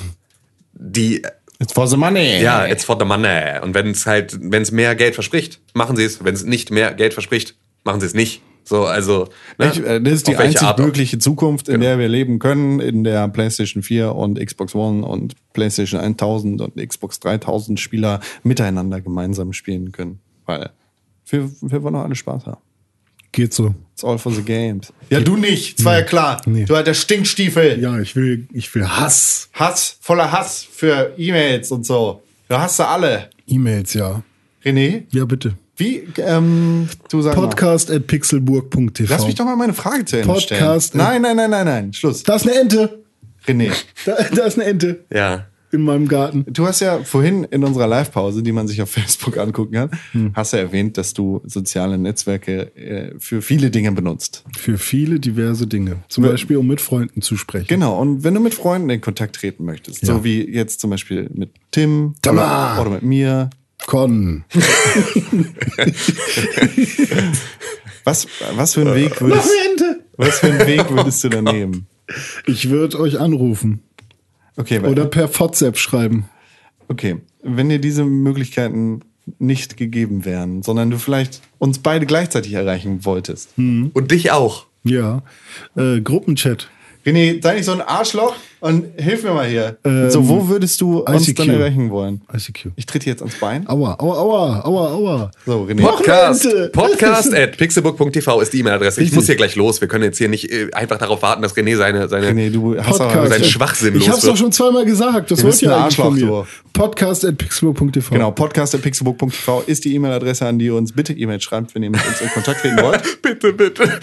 Die It's for the money. ja, it's for the money. Und wenn es halt, wenn es mehr Geld verspricht, machen sie es. Wenn es nicht mehr Geld verspricht, machen sie es nicht. So, also. ne? Ich, äh, das ist die einzig Art. Genau. mögliche Zukunft, in der wir leben können, in der PlayStation 4 und Xbox One und PlayStation 1000 und Xbox 3000 Spieler miteinander gemeinsam spielen können. Weil wir, wir wollen doch alle Spaß haben. Geht so. It's all for the games. Ja, du nicht. Das war ja klar. Nee. Du alter Stinkstiefel. Ja, ich will, ich will Hass. Hass, voller Hass für E-Mails und so. Du hast sie alle. E-Mails, ja. René, Ja, bitte. wie, ähm, du sagst Podcast at pixelburg.tv. Lass mich doch mal meine Frage zu Ende Podcast, stellen. Nein, nein, nein, nein, nein. Schluss. Da ist eine Ente. René, Da, da ist eine Ente Ja. In meinem Garten. du hast ja vorhin in unserer Live-Pause, die man sich auf Facebook angucken kann, Hm. hast ja erwähnt, dass du soziale Netzwerke äh, für viele Dinge benutzt. Für viele diverse Dinge. Zum Beispiel, um mit Freunden zu sprechen. Genau, und wenn du mit Freunden in Kontakt treten möchtest, Ja. so wie jetzt zum Beispiel mit Tim Tamar. oder, mit mir, Con. was, was für einen Weg würdest, was für einen Weg würdest du da nehmen? Ich würde euch anrufen. Okay, Oder per WhatsApp schreiben. Okay, wenn dir diese Möglichkeiten nicht gegeben wären, sondern du vielleicht uns beide gleichzeitig erreichen wolltest. Hm. Und dich auch. Ja. Äh, Gruppenchat. René, sei nicht so ein Arschloch und hilf mir mal hier. Ähm, so, wo würdest du uns ICQ. dann erreichen wollen? ICQ. Ich trete jetzt ans Bein. Aua, aua, aua, aua, aua. So, René. Podcast. Podcast at pixelbook.tv ist die E-Mail-Adresse. Ich muss hier gleich los. Wir können jetzt hier nicht äh, einfach darauf warten, dass René seine, seine René, du hast Podcast. Schwachsinn Ich hab's doch schon zweimal gesagt. Das Du wollt ihr eigentlich von mir. Podcast at pixelburg.tv. Genau, podcast.pixelbook.tv ist die E-Mail-Adresse, an die ihr uns bitte E-Mail schreibt, wenn ihr mit uns in Kontakt treten wollt. bitte, bitte.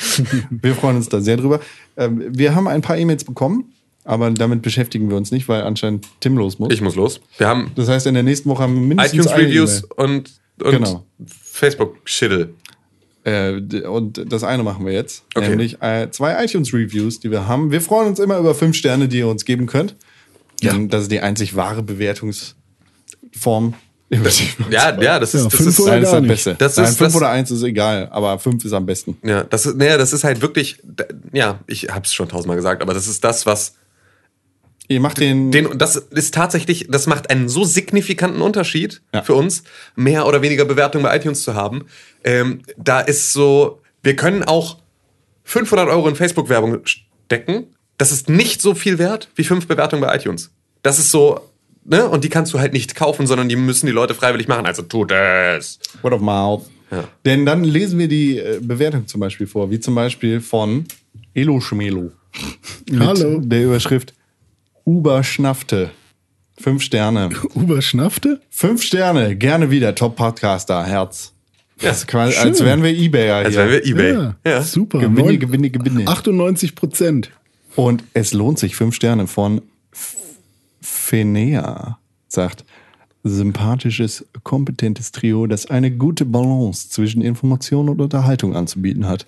Wir freuen uns da sehr drüber. Ähm, Wir haben ein paar E-Mails bekommen, aber damit beschäftigen wir uns nicht, weil anscheinend Tim los muss. Ich muss los. Wir haben Das heißt, in der nächsten Woche haben wir mindestens iTunes-Reviews und, und Genau. Facebook-Schittel. Äh, und das eine machen wir jetzt, Okay. nämlich äh, zwei iTunes-Reviews, die wir haben. Wir freuen uns immer über fünf Sterne, die ihr uns geben könnt. Denn das ist die einzig wahre Bewertungsform. Ja, ja, das ist, Ja, das ist, Nein, das ist. Beste. Das Nein, ist- fünf das- oder eins ist egal, aber fünf ist am besten. ja, das ist, naja, das ist halt wirklich, ja, ich hab's schon tausendmal gesagt, aber das ist das, was Ihr macht den, Den, das ist tatsächlich, das macht einen so signifikanten Unterschied Ja. für uns, mehr oder weniger Bewertungen bei iTunes zu haben. Ähm, da ist so, wir können auch 500 Euro in Facebook-Werbung stecken. Das ist nicht so viel wert wie fünf Bewertungen bei iTunes. Das ist so, ne? Und die kannst du halt nicht kaufen, sondern die müssen die Leute freiwillig machen. Also tut es. Word of Mouth. Denn dann lesen wir die äh, Bewertung zum Beispiel vor, wie zum Beispiel von Elo Schmelo. Mit Hallo. Der Überschrift Uber Schnaffte. Fünf Sterne. Uber schnaffte? Fünf Sterne, gerne wieder, Top-Podcaster, Herz. Das ist quasi, als wären wir Ebayer Als wären wir Ebay. Ja, Ja. super. Gewinne, Neun- Gewinne, Gewinne. 98 Prozent. Und es lohnt sich, fünf Sterne von Fenea, sagt, sympathisches, kompetentes Trio, das eine gute Balance zwischen Information und Unterhaltung anzubieten hat.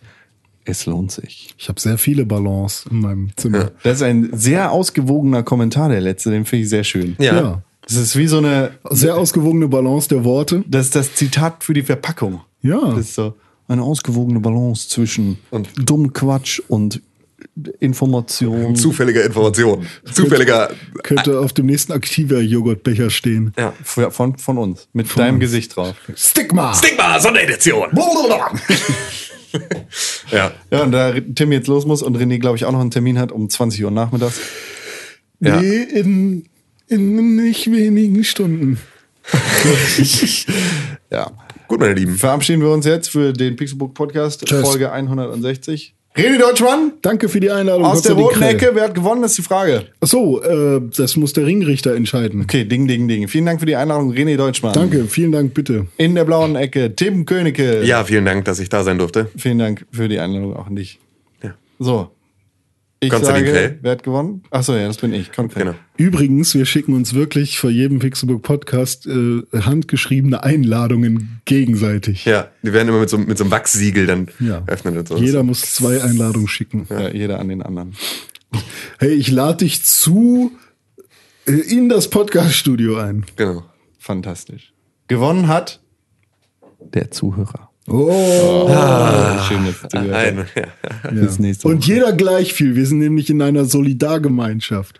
Es lohnt sich. Ich habe sehr viele Balance in meinem Zimmer. Das ist ein sehr ausgewogener Kommentar, der letzte, den finde ich sehr schön. Ja. Ja. Das ist wie so eine, Sehr ausgewogene Balance der Worte. das ist das Zitat für die Verpackung. Ja. Das ist so eine ausgewogene Balance zwischen Und- dumm Quatsch und Information. Zufällige Informationen. Zufälliger. Könnte auf dem nächsten Aktiva-Joghurtbecher stehen. Ja. Von, von uns. Mit deinem uns. Gesicht drauf. Stigma! Stigma, Sonderedition. ja. Ja, und da Tim jetzt los muss und René, glaube ich, auch noch einen Termin hat um 20 Uhr nachmittags. Ja. Nee, in, in nicht wenigen Stunden. Ja. Gut, meine Lieben. Verabschieden wir uns jetzt für den Pixelbook Podcast, Tschüss. Folge 160. René Deutschmann Danke für die Einladung. aus der roten. Ecke. Wer hat gewonnen, ist die Frage. Ach so, äh, das muss der Ringrichter entscheiden. Okay, ding, ding, ding. Vielen Dank für die Einladung, René Deutschmann. Danke, vielen Dank, bitte. In der blauen Ecke, Tim Königke. Ja, vielen Dank, dass ich da sein durfte. Vielen Dank für die Einladung auch an dich. Ja. So. Ich Konstantin sage, Krell. wer hat gewonnen? Achso, ja, das bin ich. Konkret. Genau. Übrigens, wir schicken uns wirklich vor jedem Pixelbook Podcast äh, handgeschriebene Einladungen gegenseitig. Ja, die werden immer mit so, mit so einem Wachssiegel dann Ja. öffnen und so. Jeder muss zwei Einladungen schicken. Ja, jeder an den anderen. Hey, ich lade dich zu äh, in das Podcast-Studio ein. Genau. Fantastisch. Gewonnen hat der Zuhörer. Oh. Schön, dass du zugehört Ein, ja. Nächste Und jeder gleich viel. Wir sind nämlich in einer Solidargemeinschaft.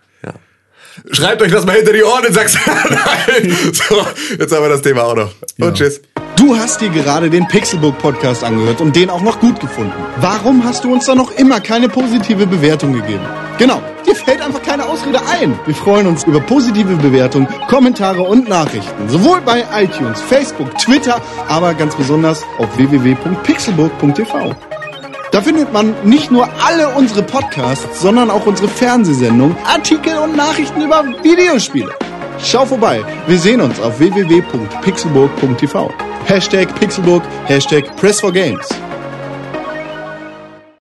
Schreibt euch das mal hinter die Ohren in Sachsen. Nein. So, jetzt haben wir das Thema auch noch. Und tschüss. Du hast dir gerade den Pixelbook Podcast angehört und den auch noch gut gefunden. Warum hast du uns da noch immer keine positive Bewertung gegeben? Genau, dir fällt einfach keine Ausrede ein. Wir freuen uns über positive Bewertungen, Kommentare und Nachrichten. Sowohl bei iTunes, Facebook, Twitter, aber ganz besonders auf www.pixelburg.tv. Da findet man nicht nur alle unsere Podcasts, sondern auch unsere Fernsehsendungen, Artikel und Nachrichten über Videospiele. Schau vorbei. Wir sehen uns auf www.pixelburg.tv. Hashtag Pixelburg, Hashtag Press for Games.